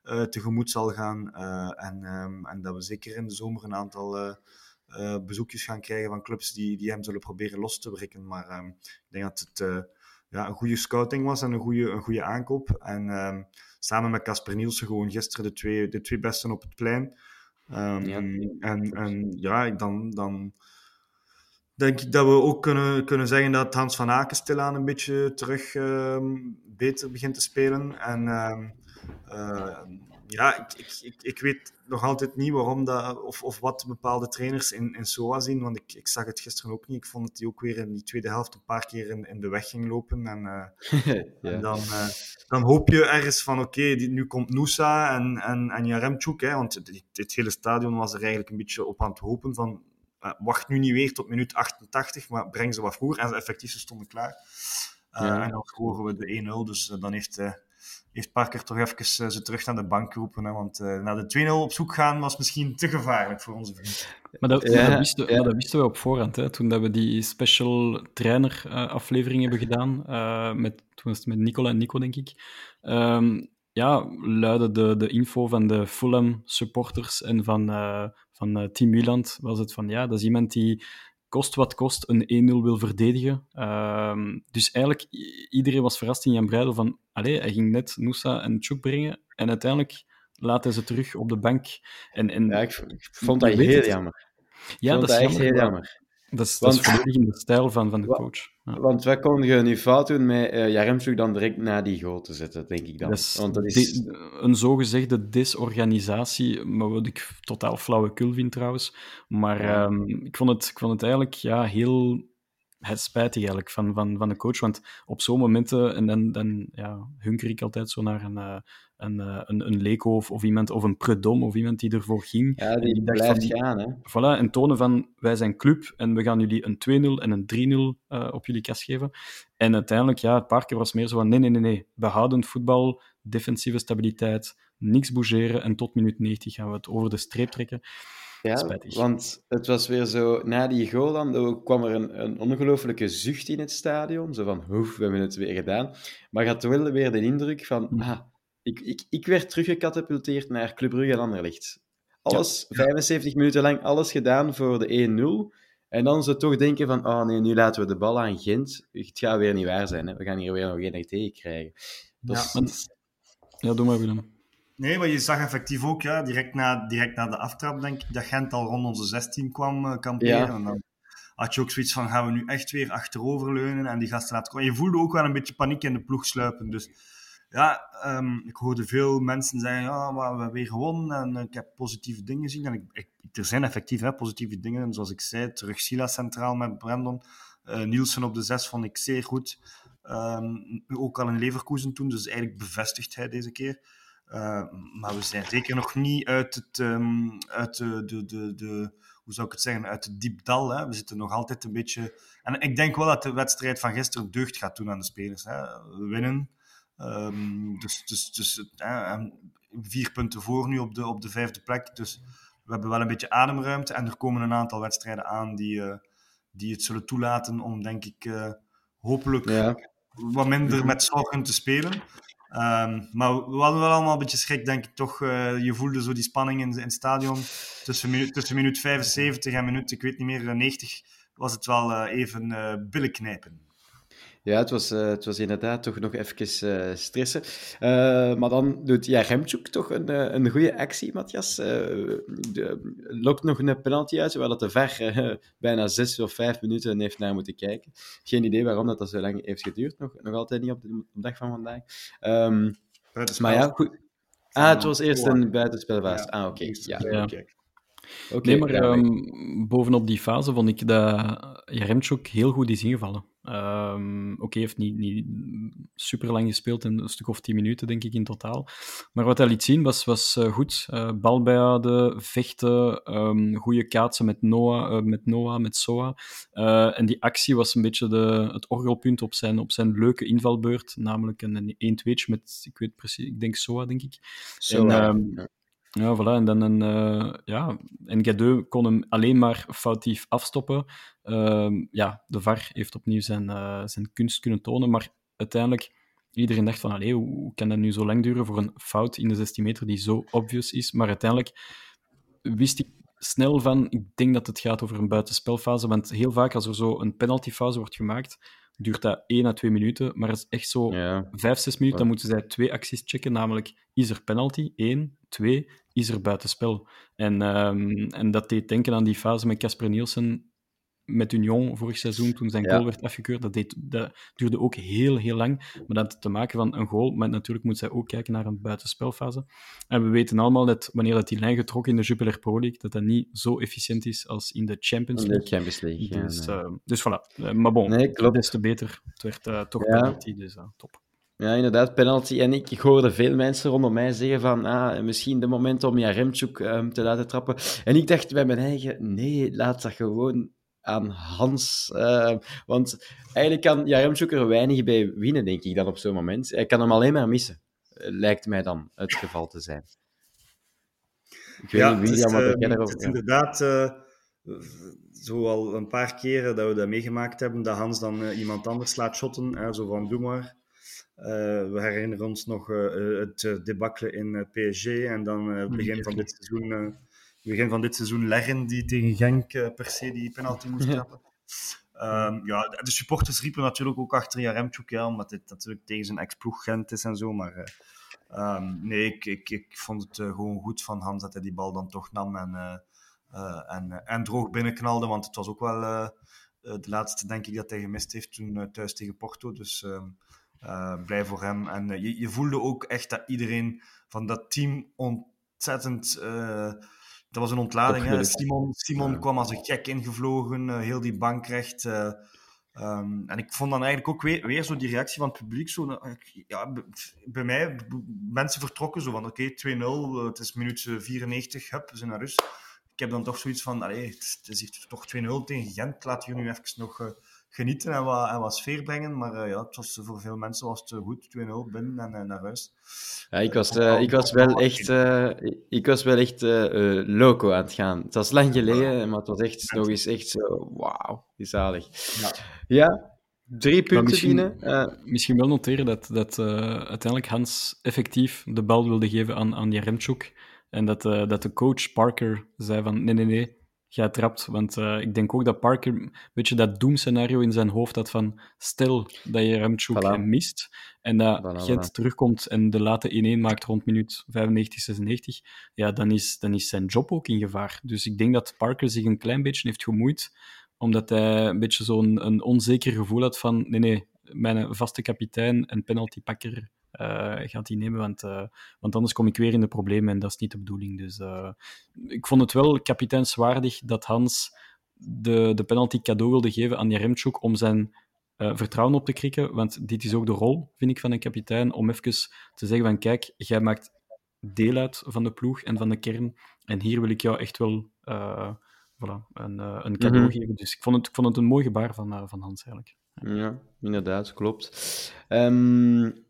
uh, tegemoet zal gaan. Uh, en, um, en dat we zeker in de zomer een aantal uh, bezoekjes gaan krijgen van clubs die, die hem zullen proberen los te breken. Maar um, ik denk dat het ja, een goede scouting was en een goede, een goede aankoop. En samen met Casper Nielsen gewoon gisteren de twee, de twee besten op het plein. Um, ja. En, en ja, dan, dan denk ik dat we ook kunnen, kunnen zeggen dat Hans van Aken stilaan een beetje terug um, beter begint te spelen. En uh, ja, ik, ik, ik, ik, weet nog altijd niet waarom dat, of, of wat bepaalde trainers in, in SOA zien, want ik, ik zag het gisteren ook niet. Ik vond dat hij ook weer in die tweede helft een paar keer in, in de weg ging lopen. En, uh, [laughs] ja. en dan, uh, dan hoop je ergens van, oké, okay, nu komt Noosa en, en, en Jaremchuk, hè, want dit, hele stadion was er eigenlijk een beetje op aan het hopen van, wacht nu niet weer tot minuut 88, maar breng ze wat vroeger. En effectief, ze stonden klaar. Ja. En dan scoren we de 1-0, dus dan heeft heeft Parker toch even ze terug naar de bank geroepen. Hè, want naar de 2-0 op zoek gaan was misschien te gevaarlijk voor onze vriend. Maar dat, dat, wisten, ja. dat, wisten, we op voorhand, hè, toen dat we die special trainer aflevering hebben gedaan. met, toen was het met Nicola en Nico, denk ik. Um, ja, luidde de, de info van de Fulham supporters en van, uh, van uh, Team Milan was het van ja, dat is iemand die kost wat kost een 1-0 wil verdedigen. Uh, dus eigenlijk, iedereen was verrast in Jan Breidel van allee, hij ging net Noosa en Chuk brengen en uiteindelijk laat hij ze terug op de bank. En, en, ja, ik, vond dat heel jammer. Ja, dat is echt heel jammer. Dat is, want, volledig in de stijl van, van de coach. Ja. Want wij konden nu fout doen met uh, Jaremchuk dan direct na die goal te zetten, denk ik dan. Dat is, want dat is... een zogezegde desorganisatie, maar wat ik totaal flauwekul vind trouwens. Maar ja. um, ik, vond het, ik vond het eigenlijk ja, heel het spijtig eigenlijk van, van, van de coach. Want op zo'n momenten, en dan, dan ja, hunker ik altijd zo naar een, uh, een, uh, een, een Leko of, of iemand, of een Predom of iemand die ervoor ging. Ja, die, die blijft van, gaan. Hè? Voilà, en tonen van, wij zijn club en we gaan jullie een 2-0 en een 3-0 uh, op jullie kast geven. En uiteindelijk, ja, het Parker was meer zo van, nee, nee, nee, nee, behoudend voetbal, defensieve stabiliteit, niks bougeren en tot minuut 90 gaan we het over de streep trekken. Ja, want het was weer zo, na die goal dan, kwam er een, een ongelofelijke zucht in het stadion. Zo van, hoef, we hebben het weer gedaan. Maar je had wel weer de indruk van, hm. ah, ik, ik, ik werd teruggecatapulteerd naar Club Brugge en Anderlecht. Alles, 75 minuten lang, alles gedaan voor de 1-0. En dan ze toch denken van, oh nee, nu laten we de bal aan Gent. Het gaat weer niet waar zijn, hè. we gaan hier weer nog één tegen krijgen. Dus, ja, ja, doe maar Willem. Nee, maar je zag effectief ook, ja, direct, na, direct na de aftrap, denk ik, dat Gent al rond onze 16 kwam uh, kamperen. Ja. En dan had je ook zoiets van, gaan we nu echt weer achteroverleunen en die gasten laten komen. Je voelde ook wel een beetje paniek in de ploeg sluipen. Dus ja, um, ik hoorde veel mensen zeggen, ja, maar we hebben weer gewonnen en ik heb positieve dingen gezien. En ik, er zijn effectief hè, positieve dingen. Zoals ik zei, terug Sila centraal met Brandon. Uh, Nielsen op de 6 vond ik zeer goed. Um, ook al in Leverkusen toen, dus eigenlijk bevestigt hij deze keer. Uh, maar we zijn zeker nog niet uit, het, um, uit de, de, de, de, hoe zou ik het zeggen, uit het diep dal. Hè. We zitten nog altijd een beetje... En ik denk wel dat de wedstrijd van gisteren deugd gaat doen aan de spelers. Hè. We winnen. Um, dus dus, dus vier punten voor nu op de, op de vijfde plek. Dus we hebben wel een beetje ademruimte. En er komen een aantal wedstrijden aan die, uh, die het zullen toelaten om, denk ik, uh, hopelijk ja. wat minder met zorgen te spelen. Um, maar we hadden wel allemaal een beetje schrik, denk ik toch. Uh, je voelde zo die spanning in, in het stadion. Tussen, minu tussen minuut 75 en minuut, ik weet niet meer, 90, was het wel even billen knijpen. Ja, het was, uh, het was inderdaad toch nog even uh, stressen. Uh, maar dan doet ja, Remchuk toch een, een goede actie, Matthias. De, lokt nog een penalty uit, terwijl het te ver bijna zes of vijf minuten heeft naar moeten kijken. Geen idee waarom dat, dat zo lang heeft geduurd. Nog, nog altijd niet op de, op de dag van vandaag. Um, maar ja, goed. Ah, het was eerst een buitenspelfase. Ja. Ah, oké. Okay. Ja, ja. Okay. Okay, nee, maar um, bovenop die fase vond ik dat Jaremchuk heel goed is ingevallen. Um, Oké, okay, heeft niet, niet super lang gespeeld, een stuk of tien minuten denk ik in totaal. Maar wat hij liet zien was, was uh, goed. Uh, bal bijhouden, vechten, um, goede kaatsen met Noah, uh, met, Noah, met Soa. en die actie was een beetje de, het orgelpunt op zijn, op zijn leuke invalbeurt, namelijk een 1-2'tje met, ik weet precies, ik denk Soa, denk ik. Soa, en, um, ja. Ja, voilà. En dan uh, ja, en Gadeu kon hem alleen maar foutief afstoppen. Uh, ja, de VAR heeft opnieuw zijn, uh, zijn kunst kunnen tonen, maar uiteindelijk, iedereen dacht van, allee, hoe kan dat nu zo lang duren voor een fout in de 16 meter die zo obvious is? Maar uiteindelijk wist ik snel van, ik denk dat het gaat over een buitenspelfase, want heel vaak als er zo een penaltyfase wordt gemaakt, duurt dat 1 à 2 minuten, maar het is echt zo ja. 5, 6 minuten, dan moeten zij twee acties checken, namelijk is er penalty, 1, 2, is er buitenspel. En, um, en dat deed denken aan die fase met Casper Nielsen met Union vorig seizoen, toen zijn goal werd afgekeurd. Dat, deed, dat duurde ook heel, heel lang. Maar dat te maken van een goal, maar natuurlijk moet zij ook kijken naar een buitenspelfase. En we weten allemaal dat wanneer dat die lijn getrokken in de Jupiler Pro League, dat dat niet zo efficiënt is als in de Champions League. De Champions League, dus, ja, nee. uh, dus voilà. Uh, maar bon, nee, klopt. des te beter. Het werd uh, toch ja. penalty, dus top. Ja, inderdaad, penalty. En ik, ik hoorde veel mensen rondom mij zeggen van, ah, misschien de moment om Jaremchuk um, te laten trappen. En ik dacht bij mijn eigen, nee, laat dat gewoon aan Hans. Uh, want eigenlijk kan Jaremchuk er weinig bij winnen, denk ik, dan op zo'n moment. Hij kan hem alleen maar missen. lijkt mij dan het geval te zijn. Ik weet ja, niet, William, wat uh, jij Het is inderdaad zo al een paar keren dat we dat meegemaakt hebben, dat Hans dan uh, iemand anders laat shotten, zo van doe maar. we herinneren ons nog het debacle in PSG en dan begin van dit seizoen begin van dit seizoen leggen die tegen Genk per se die penalty moest trappen. Um, ja, de supporters riepen natuurlijk ook achter Jaremchuk, ja, omdat dit natuurlijk tegen zijn ex-ploeg Gent is en zo. Maar um, nee, ik, ik, ik vond het uh, gewoon goed van Hans dat hij die bal dan toch nam en, uh, en, en droog binnenknalde. Want het was ook wel de laatste, denk ik, dat hij gemist heeft toen thuis tegen Porto. Dus um, blij voor hem. En je, je voelde ook echt dat iedereen van dat team ontzettend dat was een ontlading. Hè? Simon, Simon kwam als een gek ingevlogen, uh, heel die bank recht. Uh, um, en ik vond dan eigenlijk ook weer, weer zo die reactie van het publiek. Zo, uh, ja, bij mij, mensen vertrokken zo van oké, okay, 2-0, het is minuut 94, hup, we zijn naar rust. Ik heb dan toch zoiets van, allee, het, is, het is toch 2-0 tegen Gent, laat jullie nu even nog genieten en wat, en wat sfeer brengen. Maar uh, ja, het was, voor veel mensen was het eh, goed, 2-0 binnen en uh, naar huis. Ja, ik, was, uh, ik was wel echt, ik was wel echt loco aan het gaan. Het was lang geleden, maar het was echt nog eens echt zo, wauw, zalig. Ja. ja, drie punten misschien, misschien wel noteren dat, dat uiteindelijk Hans effectief de bal wilde geven aan, aan Jaremchuk. En dat, dat de coach Parker zei van, nee, nee, nee, trapt. Want uh, ik denk ook dat Parker een beetje dat doemscenario in zijn hoofd had van stel dat je Remchuk voilà. mist en dat voilà, Gent voilà. terugkomt en de late 1-1 maakt rond minuut 95, 96, ja, dan is, dan is zijn job ook in gevaar. Dus ik denk dat Parker zich een klein beetje heeft gemoeid, omdat hij een beetje zo'n een onzeker gevoel had van nee, nee, mijn vaste kapitein en penaltypakker gaat hij nemen, want, uh, want anders kom ik weer in de problemen en dat is niet de bedoeling. Dus uh, ik vond het wel kapiteinswaardig dat Hans de, de penalty cadeau wilde geven aan Jaremchuk om zijn vertrouwen op te krikken, want dit is ook de rol, vind ik, van een kapitein, om even te zeggen van kijk, jij maakt deel uit van de ploeg en van de kern en hier wil ik jou echt wel voilà, een, een cadeau mm -hmm. geven. Dus ik vond, het, ik vond het een mooi gebaar van, van Hans eigenlijk. Ja, inderdaad, klopt. Um,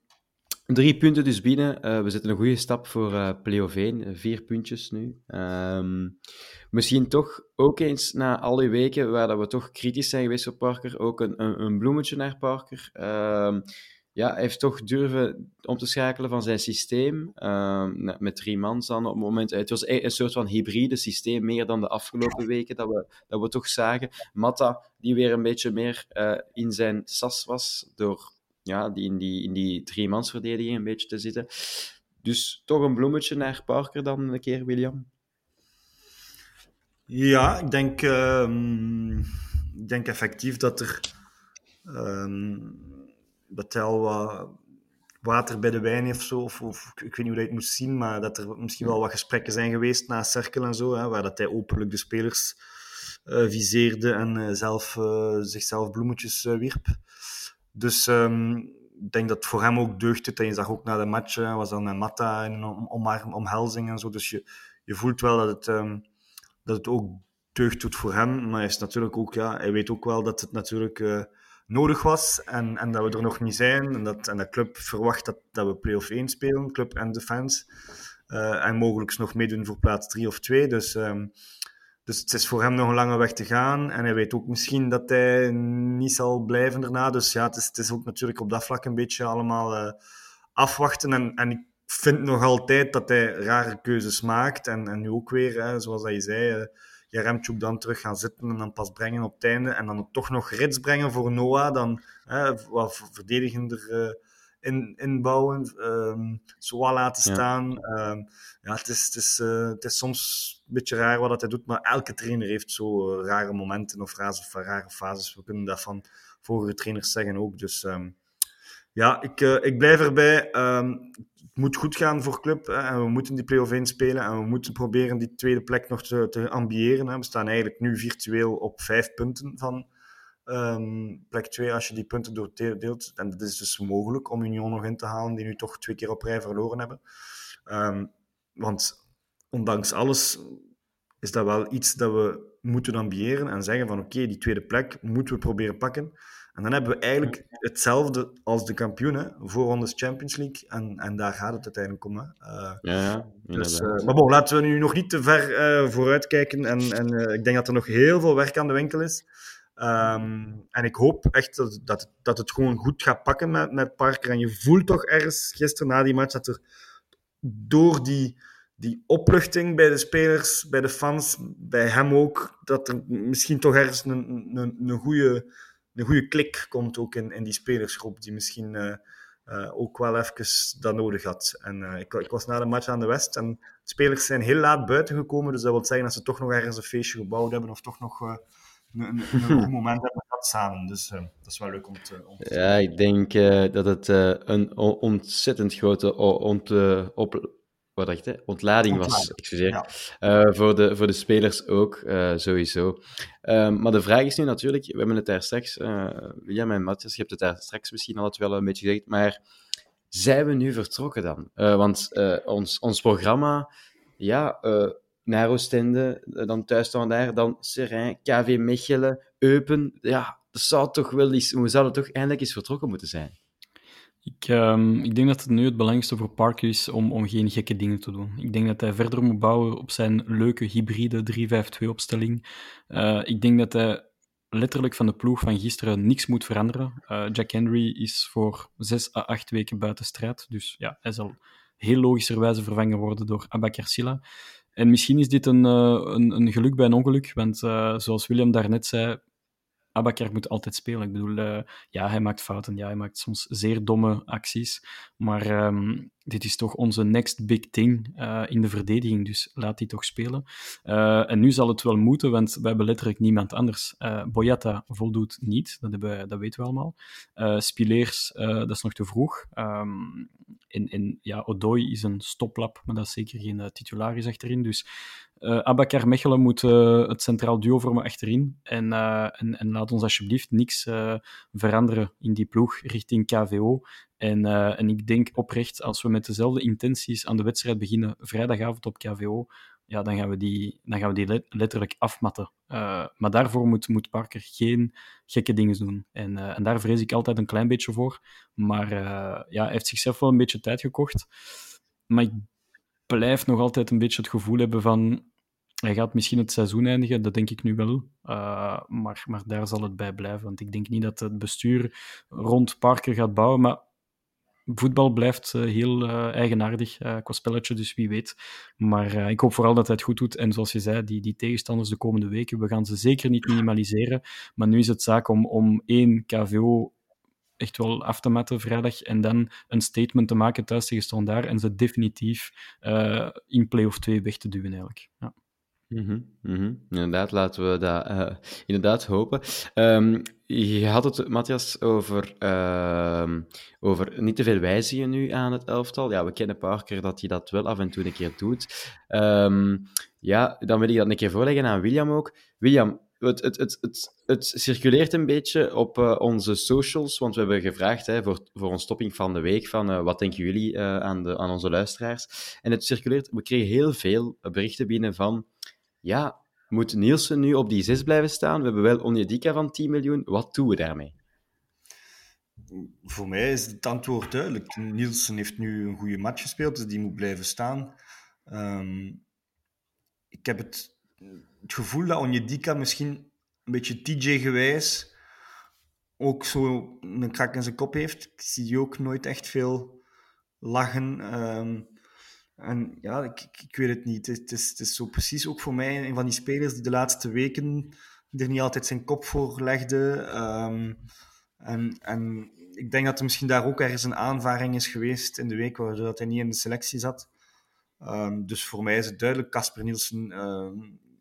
Drie punten dus binnen. Uh, we zetten een goede stap voor uh, play-off 1. Vier puntjes nu. Um, misschien toch ook eens na al die weken waar dat we toch kritisch zijn geweest op Parker, ook een, een, bloemetje naar Parker. Um, ja, hij heeft toch durven om te schakelen van zijn systeem. Um, met drie man dan op het moment. Het was een soort van hybride systeem, meer dan de afgelopen weken dat we, dat we toch zagen. Matta, die weer een beetje meer uh, in zijn sas was door ja, die in die, in die driemansverdediging een beetje te zitten. Dus toch een bloemetje naar Parker dan een keer, William? Ja, ik denk, uh, ik denk effectief dat er uh, dat hij al wat water bij de wijn heeft zo, of, of, ik weet niet hoe dat je het moest zien, maar dat er misschien wel wat gesprekken zijn geweest na Cirkel en zo, hè, waar dat hij openlijk de spelers uh, viseerde en uh, zelf, uh, zichzelf bloemetjes wierp. Dus um, ik denk dat het voor hem ook deugd doet. En je zag ook na de match, was dan met Matta een om, omhelzing en zo. Dus je, je voelt wel dat het, um, dat het ook deugd doet voor hem. Maar hij, is natuurlijk ook, ja, hij weet ook wel dat het natuurlijk uh, nodig was. En, en dat we er nog niet zijn. En dat, en de club verwacht dat, dat we play-off 1 spelen, club en de fans. Uh, en mogelijk nog meedoen voor plaats 3 of 2. Dus um, dus het is voor hem nog een lange weg te gaan. En hij weet ook misschien dat hij niet zal blijven daarna. Dus ja, het is, het is ook natuurlijk op dat vlak een beetje allemaal uh, afwachten. En, en ik vind nog altijd dat hij rare keuzes maakt. En, en nu ook weer, hè, zoals hij zei, uh, dan terug gaan zitten en dan pas brengen op het einde. En dan toch nog rits brengen voor Noah. Dan uh, wat verdedigender uh, in, inbouwen. Um, zo laten staan. Ja, um, ja het, is, het, is, uh, het is soms een beetje raar wat hij doet, maar elke trainer heeft zo uh, rare momenten of rare, rare fases. We kunnen dat van vorige trainers zeggen ook. Dus um, ja, ik, uh, ik blijf erbij. Het moet goed gaan voor club. Hè, en we moeten die play-off 1 spelen. En we moeten proberen die tweede plek nog te, te ambiëren. Hè. We staan eigenlijk nu virtueel op vijf punten van um, plek 2 als je die punten doordeelt. En dat is dus mogelijk om Union nog in te halen, die nu toch twee keer op rij verloren hebben. Um, want ondanks alles is dat wel iets dat we moeten ambiëren en zeggen van oké, die tweede plek moeten we proberen pakken. En dan hebben we eigenlijk hetzelfde als de kampioenen, voorrondes Champions League. En, en daar gaat het uiteindelijk om. Hè. Uh, ja, dus, uh, maar bon, laten we nu nog niet te ver uh, vooruit kijken. En, en ik denk dat er nog heel veel werk aan de winkel is. Um, en ik hoop echt dat, dat, het gewoon goed gaat pakken met, met Parker. En je voelt toch ergens gisteren na die match dat er door die, die opluchting bij de spelers, bij de fans, bij hem ook, dat er misschien toch ergens een, een, een goede een goede klik komt ook in, in die spelersgroep, die misschien uh, uh, ook wel even dat nodig had. En uh, ik, ik, was na de match aan de West en de spelers zijn heel laat buiten gekomen, dus dat wil zeggen dat ze toch nog ergens een feestje gebouwd hebben of toch nog een, goed [laughs] moment hebben gehad samen. Dus dat is wel leuk om te, om te Ja, ik denk dat het een ontzettend grote ont, op, wat dacht je? Ontlading was, excuseer. Ja. Voor, de, voor de spelers ook, sowieso. Uh, maar de vraag is nu natuurlijk, we hebben het daar straks, William en Matthias, je hebt het daar straks misschien al het wel een beetje gezegd, maar zijn we nu vertrokken dan? want ons, ons programma, ja, naar Oostende, dan thuis dan daar, dan KV Mechelen, Eupen, ja, dat zou toch wel eens, we zouden toch eindelijk eens vertrokken moeten zijn. Ik, um, ik denk dat het nu het belangrijkste voor Parker is om, om geen gekke dingen te doen. Ik denk dat hij verder moet bouwen op zijn leuke hybride 3-5-2-opstelling. Uh, ik denk dat hij letterlijk van de ploeg van gisteren niks moet veranderen. Uh, Jack Henry is voor 6 à 8 weken buiten strijd. Dus ja, hij zal heel logischerwijze vervangen worden door Abakar. En misschien is dit een, uh, een, een, geluk bij een ongeluk, want zoals William daarnet zei, Abakar moet altijd spelen. Ik bedoel, uh, ja, hij maakt fouten. Ja, hij maakt soms zeer domme acties. Maar um, dit is toch onze next big thing uh, in de verdediging. Dus laat die toch spelen. Uh, en nu zal het wel moeten, want we hebben letterlijk niemand anders. Boyata voldoet niet, dat, hebben dat weten we allemaal. Spileers, dat is nog te vroeg. Um, en, ja, Odoi is een stoplap, maar dat is zeker geen titularis achterin. Dus Abakar Mechelen moet het centraal duo vormen achterin. En, en, en, laat ons alsjeblieft niks veranderen in die ploeg richting KVO. En, en ik denk oprecht, als we met dezelfde intenties aan de wedstrijd beginnen, vrijdagavond op KVO, ja, dan gaan we die, dan gaan we die letterlijk afmatten. maar daarvoor moet, moet Parker geen gekke dingen doen. En, en daar vrees ik altijd een klein beetje voor. Maar ja, hij heeft zichzelf wel een beetje tijd gekocht. Maar ik blijf nog altijd een beetje het gevoel hebben van hij gaat misschien het seizoen eindigen, dat denk ik nu wel. Maar, maar daar zal het bij blijven. Want ik denk niet dat het bestuur rond Parker gaat bouwen. Maar voetbal blijft uh, heel uh, eigenaardig qua spelletje, dus wie weet. Maar ik hoop vooral dat hij het goed doet. En zoals je zei, die, die tegenstanders de komende weken, we gaan ze zeker niet minimaliseren. Maar nu is het zaak om, om één KVO echt wel af te matten vrijdag en dan een statement te maken thuis tegen Standaard en ze definitief in play-off 2 weg te duwen eigenlijk. Ja. Mm -hmm, Inderdaad, laten we dat uh, inderdaad hopen. Um, je had het, Matthias, over, uh, over niet te veel wijzigen nu aan het elftal. Ja, we kennen Parker dat hij dat wel af en toe een keer doet. Um, ja, dan wil ik dat een keer voorleggen aan William ook. William, het, het, het, het, circuleert een beetje op uh, onze socials, want we hebben gevraagd hè, voor, voor ons topping van de week van uh, wat denken jullie aan, de, aan onze luisteraars. En het circuleert, we kregen heel veel berichten binnen van ja, moet Nielsen nu op die 6 blijven staan? We hebben wel Onyedika van 10 miljoen. Wat doen we daarmee? Voor mij is het antwoord duidelijk. Nielsen heeft nu een goede match gespeeld, dus die moet blijven staan. Um, ik heb het, het gevoel dat Onyedika misschien een beetje TJ-gewijs ook zo een krak in zijn kop heeft. Ik zie die ook nooit echt veel lachen. Um, en ja, ik, ik, weet het niet. Het is, het is zo precies ook voor mij een van die spelers die de laatste weken er niet altijd zijn kop voor legde. Um, en, en ik denk dat er misschien daar ook ergens een aanvaring is geweest in de week waardoor hij niet in de selectie zat. Um, dus voor mij is het duidelijk, Casper Nielsen uh,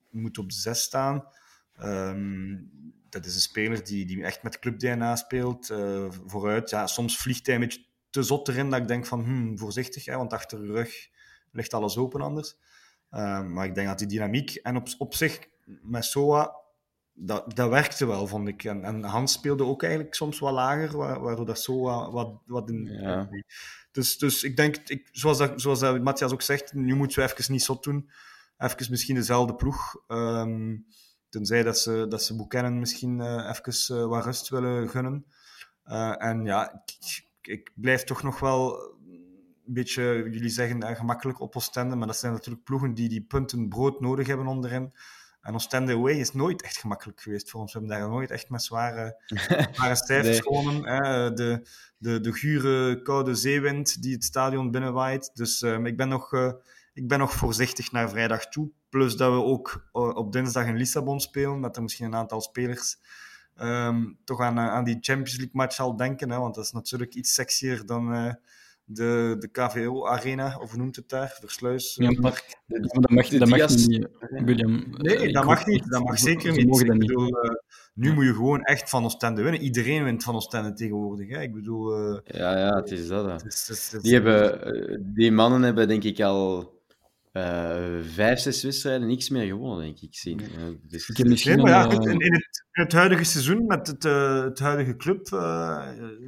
moet op de zes staan. Dat is een speler die, die echt met club DNA speelt. Uh, vooruit, ja, soms vliegt hij een beetje te zot erin dat ik denk van, hmm, voorzichtig, hè, want achter de rug ligt alles open anders. Uh, maar ik denk dat die dynamiek en op, op zich met Soa, dat, dat werkte wel, vond ik. En, en Hans speelde ook eigenlijk soms wat lager, waardoor dat Soa wat, wat in. Ja. Dus, dus ik denk, ik, zoals, dat, zoals dat Matthias ook zegt, nu moeten we even niet zot doen. even misschien dezelfde ploeg. Ehm, tenzij dat ze, dat ze Buchanan misschien uh, even uh, wat rust willen gunnen. Uh, en ja, ik, ik, blijf toch nog wel een beetje, jullie zeggen gemakkelijk op Oostende, maar dat zijn natuurlijk ploegen die die punten brood nodig hebben onderin. En Oostende Away is nooit echt gemakkelijk geweest voor ons. We hebben daar nooit echt met zware, [laughs] zware cijfers gewonnen. De, de, de gure, koude zeewind die het stadion binnenwaait. Dus uh, ik, ben nog, uh, ik ben nog voorzichtig naar vrijdag toe. Plus dat we ook uh, op dinsdag in Lissabon spelen, met er misschien een aantal spelers um, toch aan, aan die Champions League match al denken. Hè, want dat is natuurlijk iets sexier dan de, de KVO-arena, of hoe noemt het daar? Versluis. Ja, maar, dat mag, dat mag niet, William. Nee, dat mag niet. Dat mag zeker niet. Ik bedoel, uh, nu ja. moet je gewoon echt van Oostende winnen. Iedereen wint van Oostende tegenwoordig. Hè? Ik bedoel... Uh, ja, ja, het is dat. Het is, het is, het die, hebben, die mannen hebben denk ik al uh, vijf, zes wedstrijden niks meer gewonnen, denk ik. Zien. Uh, dus... ik heb misschien nee, ja, goed, in, in, het, in, het, huidige seizoen met het, uh, het huidige club,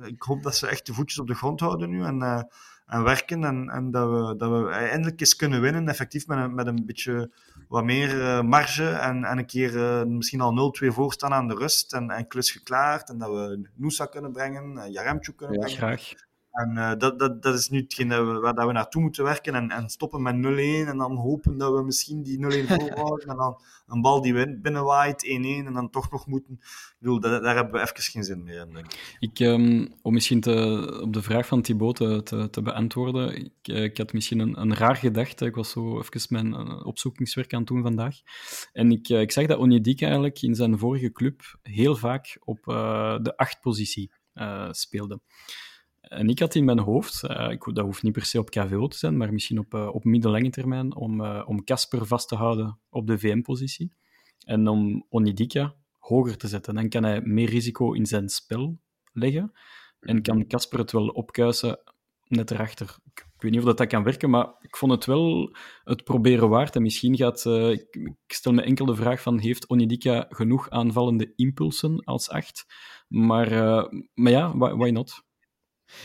ik hoop dat ze echt de voetjes op de grond houden nu en, en werken en, en dat, we, dat we eindelijk eens kunnen winnen, effectief met een, met een beetje wat meer marge en, en een keer misschien al 0-2 voorstaan aan de rust en, en klus geklaard en dat we Noosa kunnen brengen, Jaremchuk kunnen ja, brengen. Graag. En uh, dat, dat, dat is nu hetgeen dat we, waar dat we naartoe moeten werken. En, en stoppen met 0-1. En dan hopen dat we misschien die 0-1 [laughs] volhouden. en dan een bal die binnenwaait, 1-1. En dan toch nog moeten. Ik bedoel, daar, daar hebben we even geen zin meer in, denk ik. ik um, om misschien te, op de vraag van Thibaut te, te, te beantwoorden. Ik, uh, ik, had misschien een, een raar gedachte. Ik was zo even mijn uh, opzoekingswerk aan het doen vandaag. En ik, ik zag dat Onyedika eigenlijk in zijn vorige club heel vaak op de acht-positie speelde. En ik had in mijn hoofd, uh, ik, dat hoeft niet per se op KVO te zijn, maar misschien op, uh, op middellange termijn, om uh, om Casper vast te houden op de VM-positie. En om Onidika hoger te zetten. Dan kan hij meer risico in zijn spel leggen. En kan Casper het wel opkuisen net erachter. Ik, ik, weet niet of dat, dat kan werken, maar ik vond het wel het proberen waard. En misschien gaat... ik, ik, stel me enkel de vraag van, heeft Onidika genoeg aanvallende impulsen als acht? Maar, maar ja, why, why not?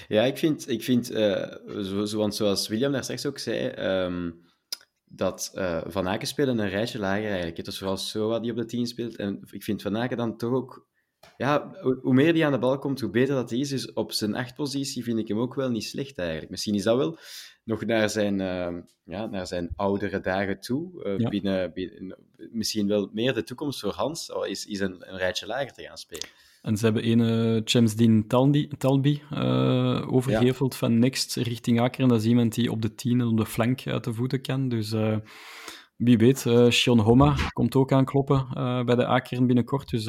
Ja, ik vind, ik vind uh, zo, zo, want zoals William daar straks ook zei, um, dat uh, Van Aken spelen een rijtje lager eigenlijk. Het is vooral Soa die op de 10 speelt. En ik vind Van Aken dan toch ook... Ja, hoe meer die aan de bal komt, hoe beter dat hij is. Dus op zijn achtpositie vind ik hem ook wel niet slecht eigenlijk. Misschien is dat wel nog naar zijn, uh, ja, naar zijn oudere dagen toe. Uh, ja. binnen, binnen, misschien wel meer de toekomst voor Hans, is, is een, een rijtje lager te gaan spelen. En ze hebben een Chamsdien Talbi, Talbi uh, overgeheveld ja. van Next richting Aker. En dat is iemand die op de tien en op de flank uit de voeten kan. Dus uh, wie weet, uh, Sean Homa komt ook aankloppen bij de Akeren binnenkort. Dus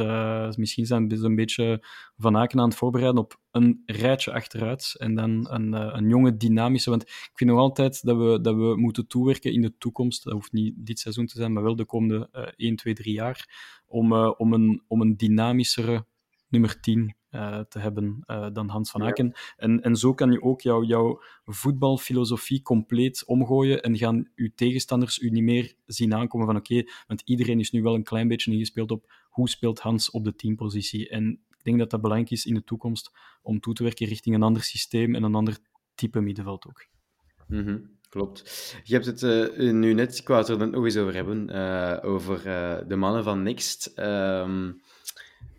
misschien zijn ze een beetje Van Aken aan het voorbereiden op een rijtje achteruit. En dan een, een jonge, dynamische... Want ik vind nog altijd dat we, dat we moeten toewerken in de toekomst. Dat hoeft niet dit seizoen te zijn, maar wel de komende 1, 2, 3 jaar. Om, om, een, om een dynamischere nummer 10 uh, te hebben uh, dan Hans van Aken. Ja. En, en zo kan je ook jou, jouw voetbalfilosofie compleet omgooien en gaan je tegenstanders u niet meer zien aankomen van oké, okay, want iedereen is nu wel een klein beetje ingespeeld op hoe speelt Hans op de teampositie. En ik denk dat dat belangrijk is in de toekomst om toe te werken richting een ander systeem en een ander type middenveld ook. Mm -hmm. Klopt. Je hebt het uh, nu net, ik wou het er nog eens over hebben, over de mannen van Next. Um,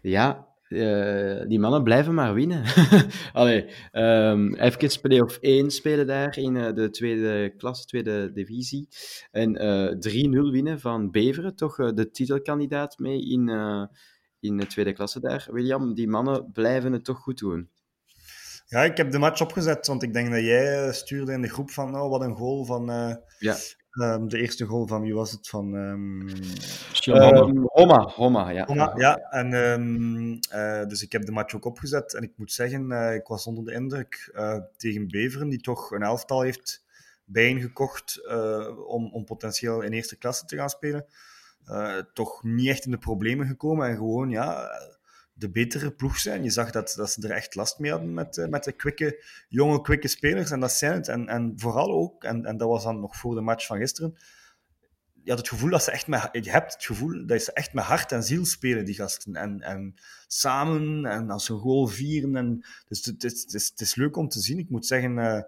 ja, uh, die mannen blijven maar winnen. [laughs] Allee, um, even play-off 1 spelen daar in uh, de tweede klas, tweede divisie. En uh, 3-0 winnen van Beveren, toch de titelkandidaat mee in, in de tweede klasse daar. William, die mannen blijven het toch goed doen. Ja, ik heb de match opgezet, want ik denk dat jij stuurde in de groep van, oh, wat een goal van... ja. Um, de eerste goal van wie was het? Van um, um, Homa. Homa, ja. Homa, ja. En, uh, dus ik heb de match ook opgezet. En ik moet zeggen, uh, ik was onder de indruk uh, tegen Beveren, die toch een elftal heeft bijeengekocht om, om potentieel in eerste klasse te gaan spelen. toch niet echt in de problemen gekomen. En gewoon, ja, de betere ploeg zijn. Je zag dat, dat ze er echt last mee hadden met, uh, met de kwikke, jonge, kwikke spelers. En dat zijn het. En, en vooral ook, en, en dat was dan nog voor de match van gisteren, je had het gevoel dat ze echt met, je hebt het gevoel dat ze echt met hart en ziel spelen, die gasten. En, en samen, en als ze een goal vieren. En, dus het, het, is, het is leuk om te zien. Ik moet zeggen, uh,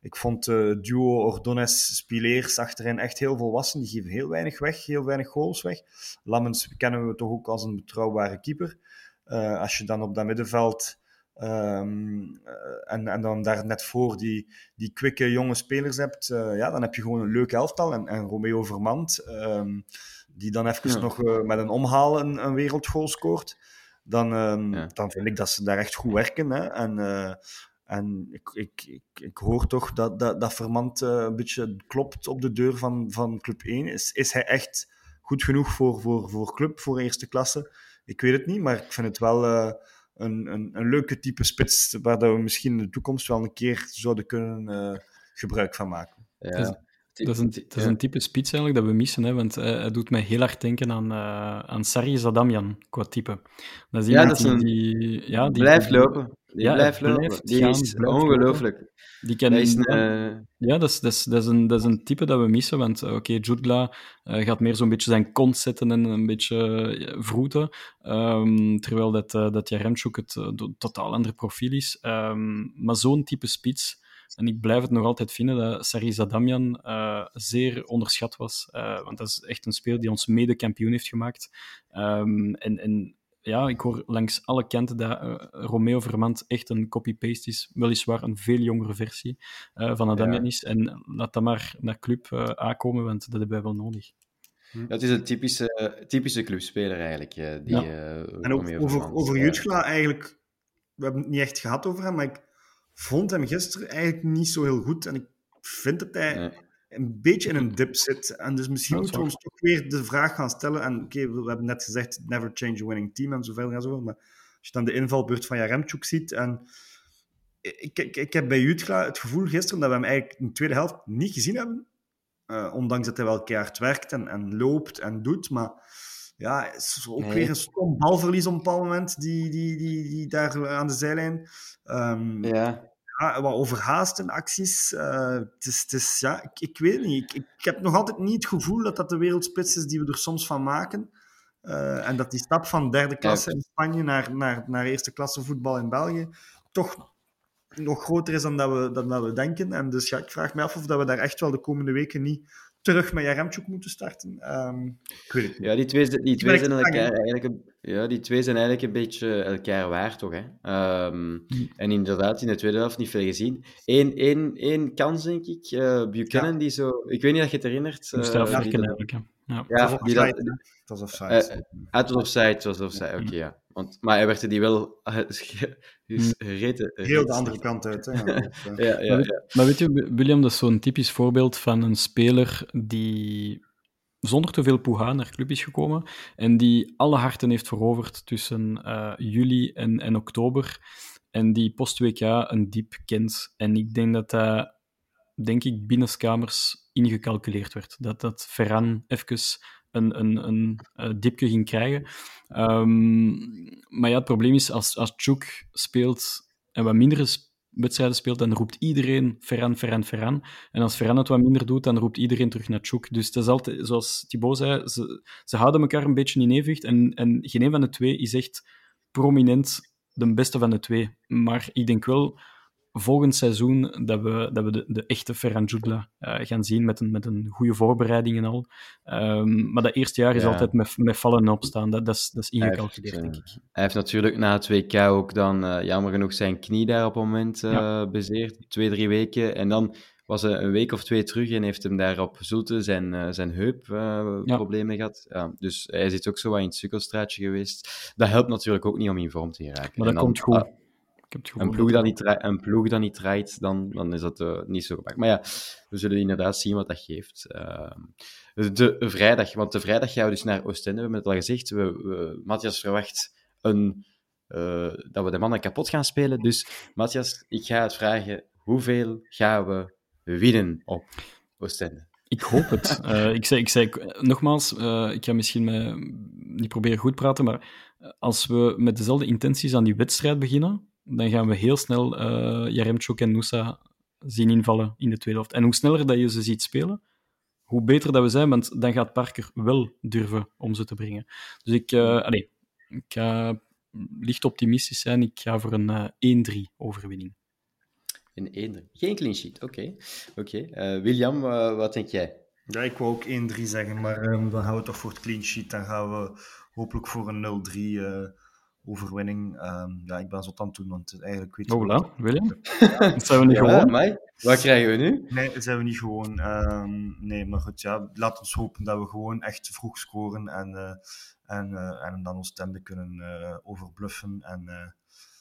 ik vond uh, duo Ordonez-Spileers achterin echt heel volwassen. Die geven heel weinig weg, heel weinig goals weg. Lammens kennen we toch ook als een betrouwbare keeper. Uh, als je dan op dat middenveld Um, en, en dan daar net voor die, die kwikke jonge spelers hebt, uh, ja, dan heb je gewoon een leuk elftal. En, en Romeo Vermand, um, die dan even ja. nog uh, met een omhaal een, een wereldgoal scoort, dan, um, ja. dan vind ik dat ze daar echt goed werken. Hè. En, en ik, ik, ik, ik, hoor toch dat, dat, dat Vermand een beetje klopt op de deur van, van Club 1. Is, is hij echt goed genoeg voor, voor, voor Club, voor eerste klasse? Ik weet het niet, maar ik vind het wel een, een, een leuke type spits waar dat we misschien in de toekomst wel een keer zouden kunnen uh, gebruik van maken. Ja. Dat, is, een, dat is een type spits eigenlijk dat we missen, hè, want uh, hij doet mij heel hard denken aan, uh, aan Sarri Zadamian qua type. Dat is ja, dat is een... die, ja, die blijft lopen. Die ja, blijft lopen. Blijft die gaan, is ongelooflijk. Die kan, is een, uh... Ja, dat is, dat, is, dat, is een, dat is een type dat we missen. Want oké, okay, uh, gaat meer zo'n beetje zijn kont zetten en een beetje vroeten. Um, terwijl dat, uh, dat Jaremchuk het totaal ander profiel is. Um, maar zo'n type spits... En ik blijf het nog altijd vinden dat Sarisa Damian zeer onderschat was. want dat is echt een speler die ons mede kampioen heeft gemaakt. Um, en, en ja, ik hoor langs alle kanten dat uh, Romeo Vermand echt een copy-paste is. Weliswaar een veel jongere versie uh, van Adamian is. En laat dat maar naar club uh, aankomen, want dat hebben wij wel nodig. Dat is een typische, typische clubspeler eigenlijk. Die, ja. en ook over, over Jutgla eigenlijk... We hebben het niet echt gehad over hem, maar ik vond hem gisteren eigenlijk niet zo heel goed. En ik vind dat hij... Nee een beetje in een dip zit. En dus misschien moeten we ons toch weer de vraag gaan stellen. En oké, okay, we hebben net gezegd, never change a winning team en zo verder en zo. Maar als je dan de invalbeurt van Jaremchuk ziet en... Ik, ik, ik heb bij Jutgla het gevoel gisteren dat we hem eigenlijk in de tweede helft niet gezien hebben. Uh, ondanks dat hij wel keihard werkt en, en loopt en doet. Maar ja, het is ook nee. weer een stom balverlies op een bepaald moment, die, die, die, die daar aan de zijlijn. Um, ja ja, wat overhaaste acties. Uh, het is, het is, ja, ik, ik weet niet. Ik, ik, heb nog altijd niet het gevoel dat dat de wereldspits is die we er soms van maken. Uh, en dat die stap van derde klasse in Spanje naar, naar, naar eerste klasse voetbal in België toch nog groter is dan dat we, dan dat we denken. En dus ja, ik vraag me af of dat we daar echt wel de komende weken niet terug met Jaremchuk moeten starten. Um, ik weet het Ja, die twee, die twee zijn elkaar eigenlijk een, ja, die twee zijn eigenlijk een beetje elkaar waard, toch? Hè? Um, en inderdaad, in de tweede helft niet veel gezien. Eén, één, één kans, denk ik. Uh, Buchanan, ja. die zo... Ik weet niet of je het herinnert. Uh, ja, eigenlijk, ja. Ja, ja die dat... Het was offside. Uh, het was offside, het was offside. Oké, okay, ja. Want, maar hij werd die wel [laughs] [laughs] gereten. Heel de andere kant uit. Hè? [laughs] ja, ja, ja, maar, maar weet je, William, dat is zo'n typisch voorbeeld van een speler die zonder te veel poeha naar club is gekomen en die alle harten heeft veroverd tussen uh, juli en, en oktober en die post-WK een diep kent. En ik denk dat dat, denk ik, binnenskamers ingecalculeerd werd. Dat, dat Ferran even een, een, een, een dipje ging krijgen. Um, maar ja, het probleem is, als, als Chuk speelt en wat mindere wedstrijden speelt, dan roept iedereen Ferran, Ferran, Ferran. En als Ferran het wat minder doet, dan roept iedereen terug naar Chuk. Dus het is altijd, zoals Thibaut zei, ze, ze houden elkaar een beetje in evenwicht. En, en geen een van de twee is echt prominent de beste van de twee. Maar ik denk wel volgend seizoen dat we, dat we de, de echte Ferran Jutla uh, gaan zien met een, met een goede voorbereiding en al. Um, maar dat eerste jaar is ja. altijd met, met vallen en opstaan. Dat, dat, is, dat is ingecalculeerd, denk ik. Hij heeft natuurlijk na het WK ook dan, uh, jammer genoeg, zijn knie daar op het moment uh, ja. bezeerd. Twee, drie weken. En dan was hij een week of twee terug en heeft hem daar op Zoete zijn, zijn heupproblemen ja. gehad. Ja, dus hij zit ook zo wat in het sukkelstraatje geweest. Dat helpt natuurlijk ook niet om in vorm te geraken. Maar dat dan, komt goed. Een ploeg, dat niet een ploeg dat niet draait, dan, dan is dat uh, niet zo gemaakt. Maar ja, we zullen inderdaad zien wat dat geeft. Uh, de vrijdag, want de vrijdag gaan we dus naar Oostende. We hebben het al gezegd. We, we, Matthias verwacht een, uh, dat we de mannen kapot gaan spelen. Dus Matthias, ik ga het vragen. Hoeveel gaan we winnen op Oostende? Ik hoop het. uh, [laughs] ik, zei, ik zei nogmaals, uh, ik ga misschien me, niet proberen goed praten, maar als we met dezelfde intenties aan die wedstrijd beginnen, dan gaan we heel snel uh, Jaremchuk en Nusa zien invallen in de tweede helft. En hoe sneller dat je ze ziet spelen, hoe beter dat we zijn, want dan gaat Parker wel durven om ze te brengen. Dus ik, uh, allez, ik ga licht optimistisch zijn. Ik ga voor een uh, 1-3 overwinning. Een 1-3. Geen clean sheet, oké. oké. Uh, William, wat denk jij? Ja, ik wou ook 1-3 zeggen, maar um, dan gaan we toch voor het clean sheet. Dan gaan we hopelijk voor een 0-3 overwinning. Um, ja, ik ben zo aan het doen, want eigenlijk weet je... Oh, là, William? [laughs] zijn we niet ja, gewoon? Mij? Wat krijgen we nu? Nee, zijn we niet gewoon. Um, nee, maar goed, ja, laat ons hopen dat we gewoon echt vroeg scoren en, uh, en, uh, en dan ons tende kunnen uh, overbluffen. En,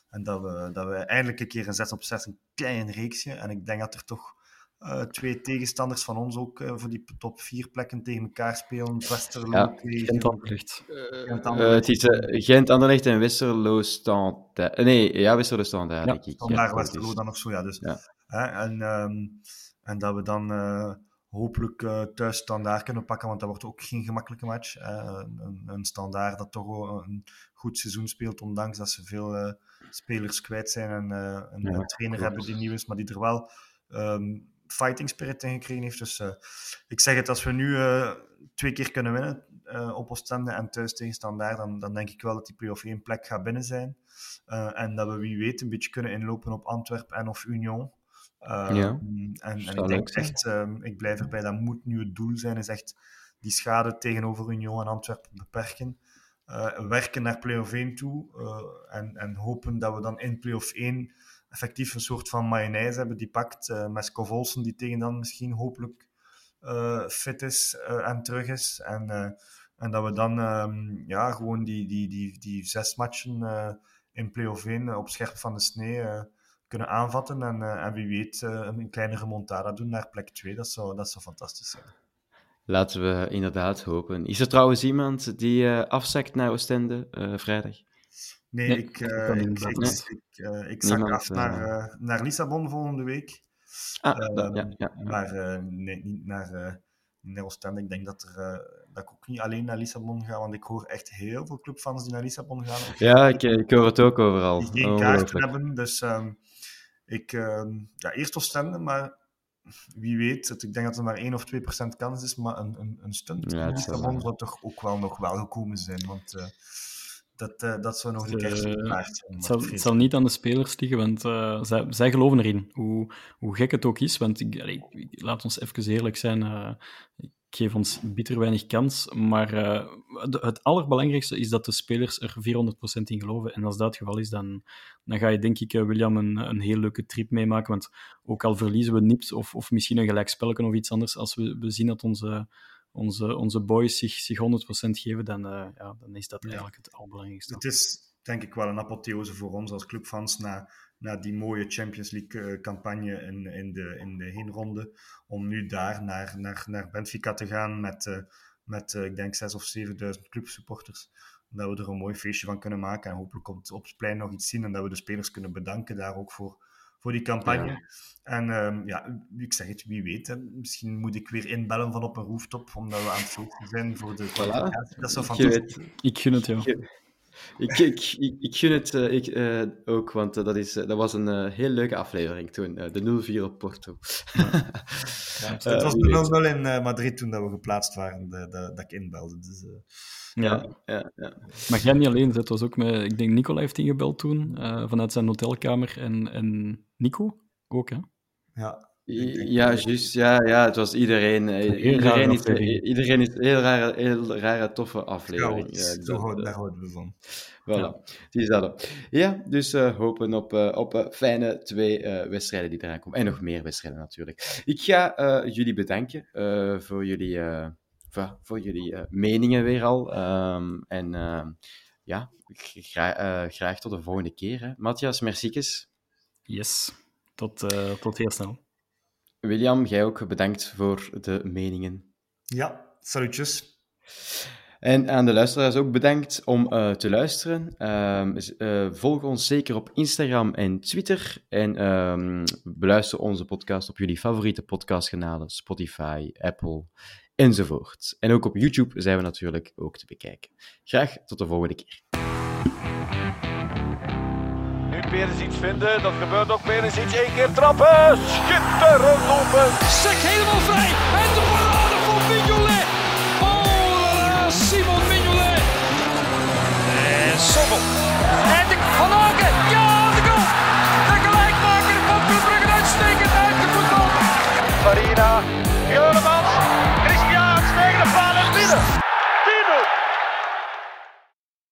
en dat, we, dat we eindelijk een keer een 6 op 6 een klein reeksje. En ik denk dat er toch uh, twee tegenstanders van ons ook uh, voor die top vier plekken tegen elkaar spelen. Westerlo, ja, Gent-Anderlecht. Uh, het is Gent-Anderlecht en Westerlo stand. nee, ja, Westerlo stand ja, denk ik. Vandaag ja, Westerlo dan of zo, ja. Dus, ja. en, um, en dat we dan hopelijk thuis standaard kunnen pakken, want dat wordt ook geen gemakkelijke match. een, een standaard dat toch een goed seizoen speelt, ondanks dat ze veel spelers kwijt zijn en een, een trainer hebben die nieuw is, maar die er wel... Um, fighting spirit ingekregen heeft. Dus uh, ik zeg het, als we nu uh, twee keer kunnen winnen uh, op Oostende en thuis tegen Standaard, dan, dan denk ik wel dat die play-off één plek gaat binnen zijn. en dat we wie weet een beetje kunnen inlopen op Antwerpen en of Union. ja, en, en ik denk echt, ik blijf erbij, dat moet nu het doel zijn, is echt die schade tegenover Union en Antwerpen beperken. Werken naar play-off 1 toe en, en hopen dat we dan in play-off 1 effectief een soort van mayonaise hebben die pakt. Uh, met Scovolsen die tegen dan misschien hopelijk fit is en terug is. En, en dat we dan um, ja, gewoon die, die, die, die zes matchen in play-off 1 op scherp van de snee kunnen aanvatten. En, en wie weet een kleine remontada doen naar plek 2. Dat zou, dat zou fantastisch zijn. Laten we inderdaad hopen. Is er trouwens iemand die afzakt naar Oostende vrijdag? Nee, ik, uh, ik, ik, ik, uh, ik zak af naar, uh, naar Lissabon volgende week. Ah, ja, ja, ja. Maar nee, niet naar, naar Oostende. Ik denk dat, er, dat ik ook niet alleen naar Lissabon ga, want ik hoor echt heel veel clubfans die naar Lissabon gaan. [laughs] Ja, ik, ik hoor het ook overal. Die geen kaart hebben, dus um, ik, um, ja, eerst Oostende, maar wie weet, het, ik denk dat er maar 1 of 2 procent kans is, maar een, een, een stunt ja, zou toch ook wel nog wel gekomen zijn, want dat, uh, dat zou nog de kerst op zijn. Het zal, het zal, niet aan de spelers liggen, want uh, zij, zij geloven erin. Hoe, hoe gek het ook is, want ik, allee, laat ons even eerlijk zijn. Uh, ik geef ons bitter weinig kans, maar het allerbelangrijkste is dat de spelers er 400% in geloven. En als dat het geval is, dan, dan ga je denk ik, William, een, een heel leuke trip meemaken. Want ook al verliezen we nipt of, of misschien een gelijkspelletje of iets anders, als we, we zien dat onze onze, onze boys zich, zich 100% geven, dan, uh, ja, dan is dat eigenlijk het allerbelangrijkste. Het is denk ik wel een apotheose voor ons als clubfans na, na die mooie Champions League-campagne eh, in, in, de, in de heenronde. Om nu daar naar, naar, naar Benfica te gaan met, uh, met uh, ik denk 6.000 of 7.000 clubsupporters. Dat we er een mooi feestje van kunnen maken en hopelijk op het, op het plein nog iets zien. En dat we de spelers kunnen bedanken daar ook voor voor die campagne. En um, ja, ik zeg het, wie weet. Hè. Misschien moet ik weer inbellen van op een rooftop, omdat we aan het feesten zijn voor de voilà. Dat fantastisch. Ik gun het, ja. Ik, ik, ik, ik gun het uh, ik, uh, ook, want uh, dat, is, dat was een heel leuke aflevering toen, de 0-4 op Porto. Ja. [laughs] ja, het was nog wel in Madrid toen dat we geplaatst waren, de, de, dat ik inbelde. Dus, ja, ja, ja. Maar jij niet alleen, het was ook met, ik denk Nicola heeft ingebeld toen, uh, vanuit zijn hotelkamer, en, en Nico ook, hè? Ja. Ja, juist. Ja, ja, het was iedereen. Eh, iedereen is, iedereen is een heel rare, heel rare toffe aflevering. Ja, ja, zo, daar houden we van. Voilà, die is dat. Ja, dus uh, hopen op, uh, op uh, fijne twee wedstrijden die eraan komen. En nog meer wedstrijden natuurlijk. Ik ga jullie bedanken voor jullie voor, voor jullie uh, meningen weer al. Um, en uh, ja, gra uh, graag tot de volgende keer. Hè. Matthias, merciekes. Yes, tot, tot heel snel. William, jij ook bedankt voor de meningen. Ja, salutjes. En aan de luisteraars ook bedankt om uh, te luisteren. Uh, volg ons zeker op Instagram en Twitter. En um, beluister onze podcast op jullie favoriete podcastkanalen: Spotify, Apple enzovoort. En ook op YouTube zijn we natuurlijk ook te bekijken. Graag tot de volgende keer. Perisic vinden. Dat gebeurt ook. iets. Eén keer trappen. Schitterend lopen, Sek helemaal vrij. En de parade van Mignolet. Oh Simon Mignolet. En Sobel. En de Van Ja, de goal. De gelijkmaker van Club Brugge uitstekend uit de voetbal. Farina. Juremans. Christian tegen de paal en binnen.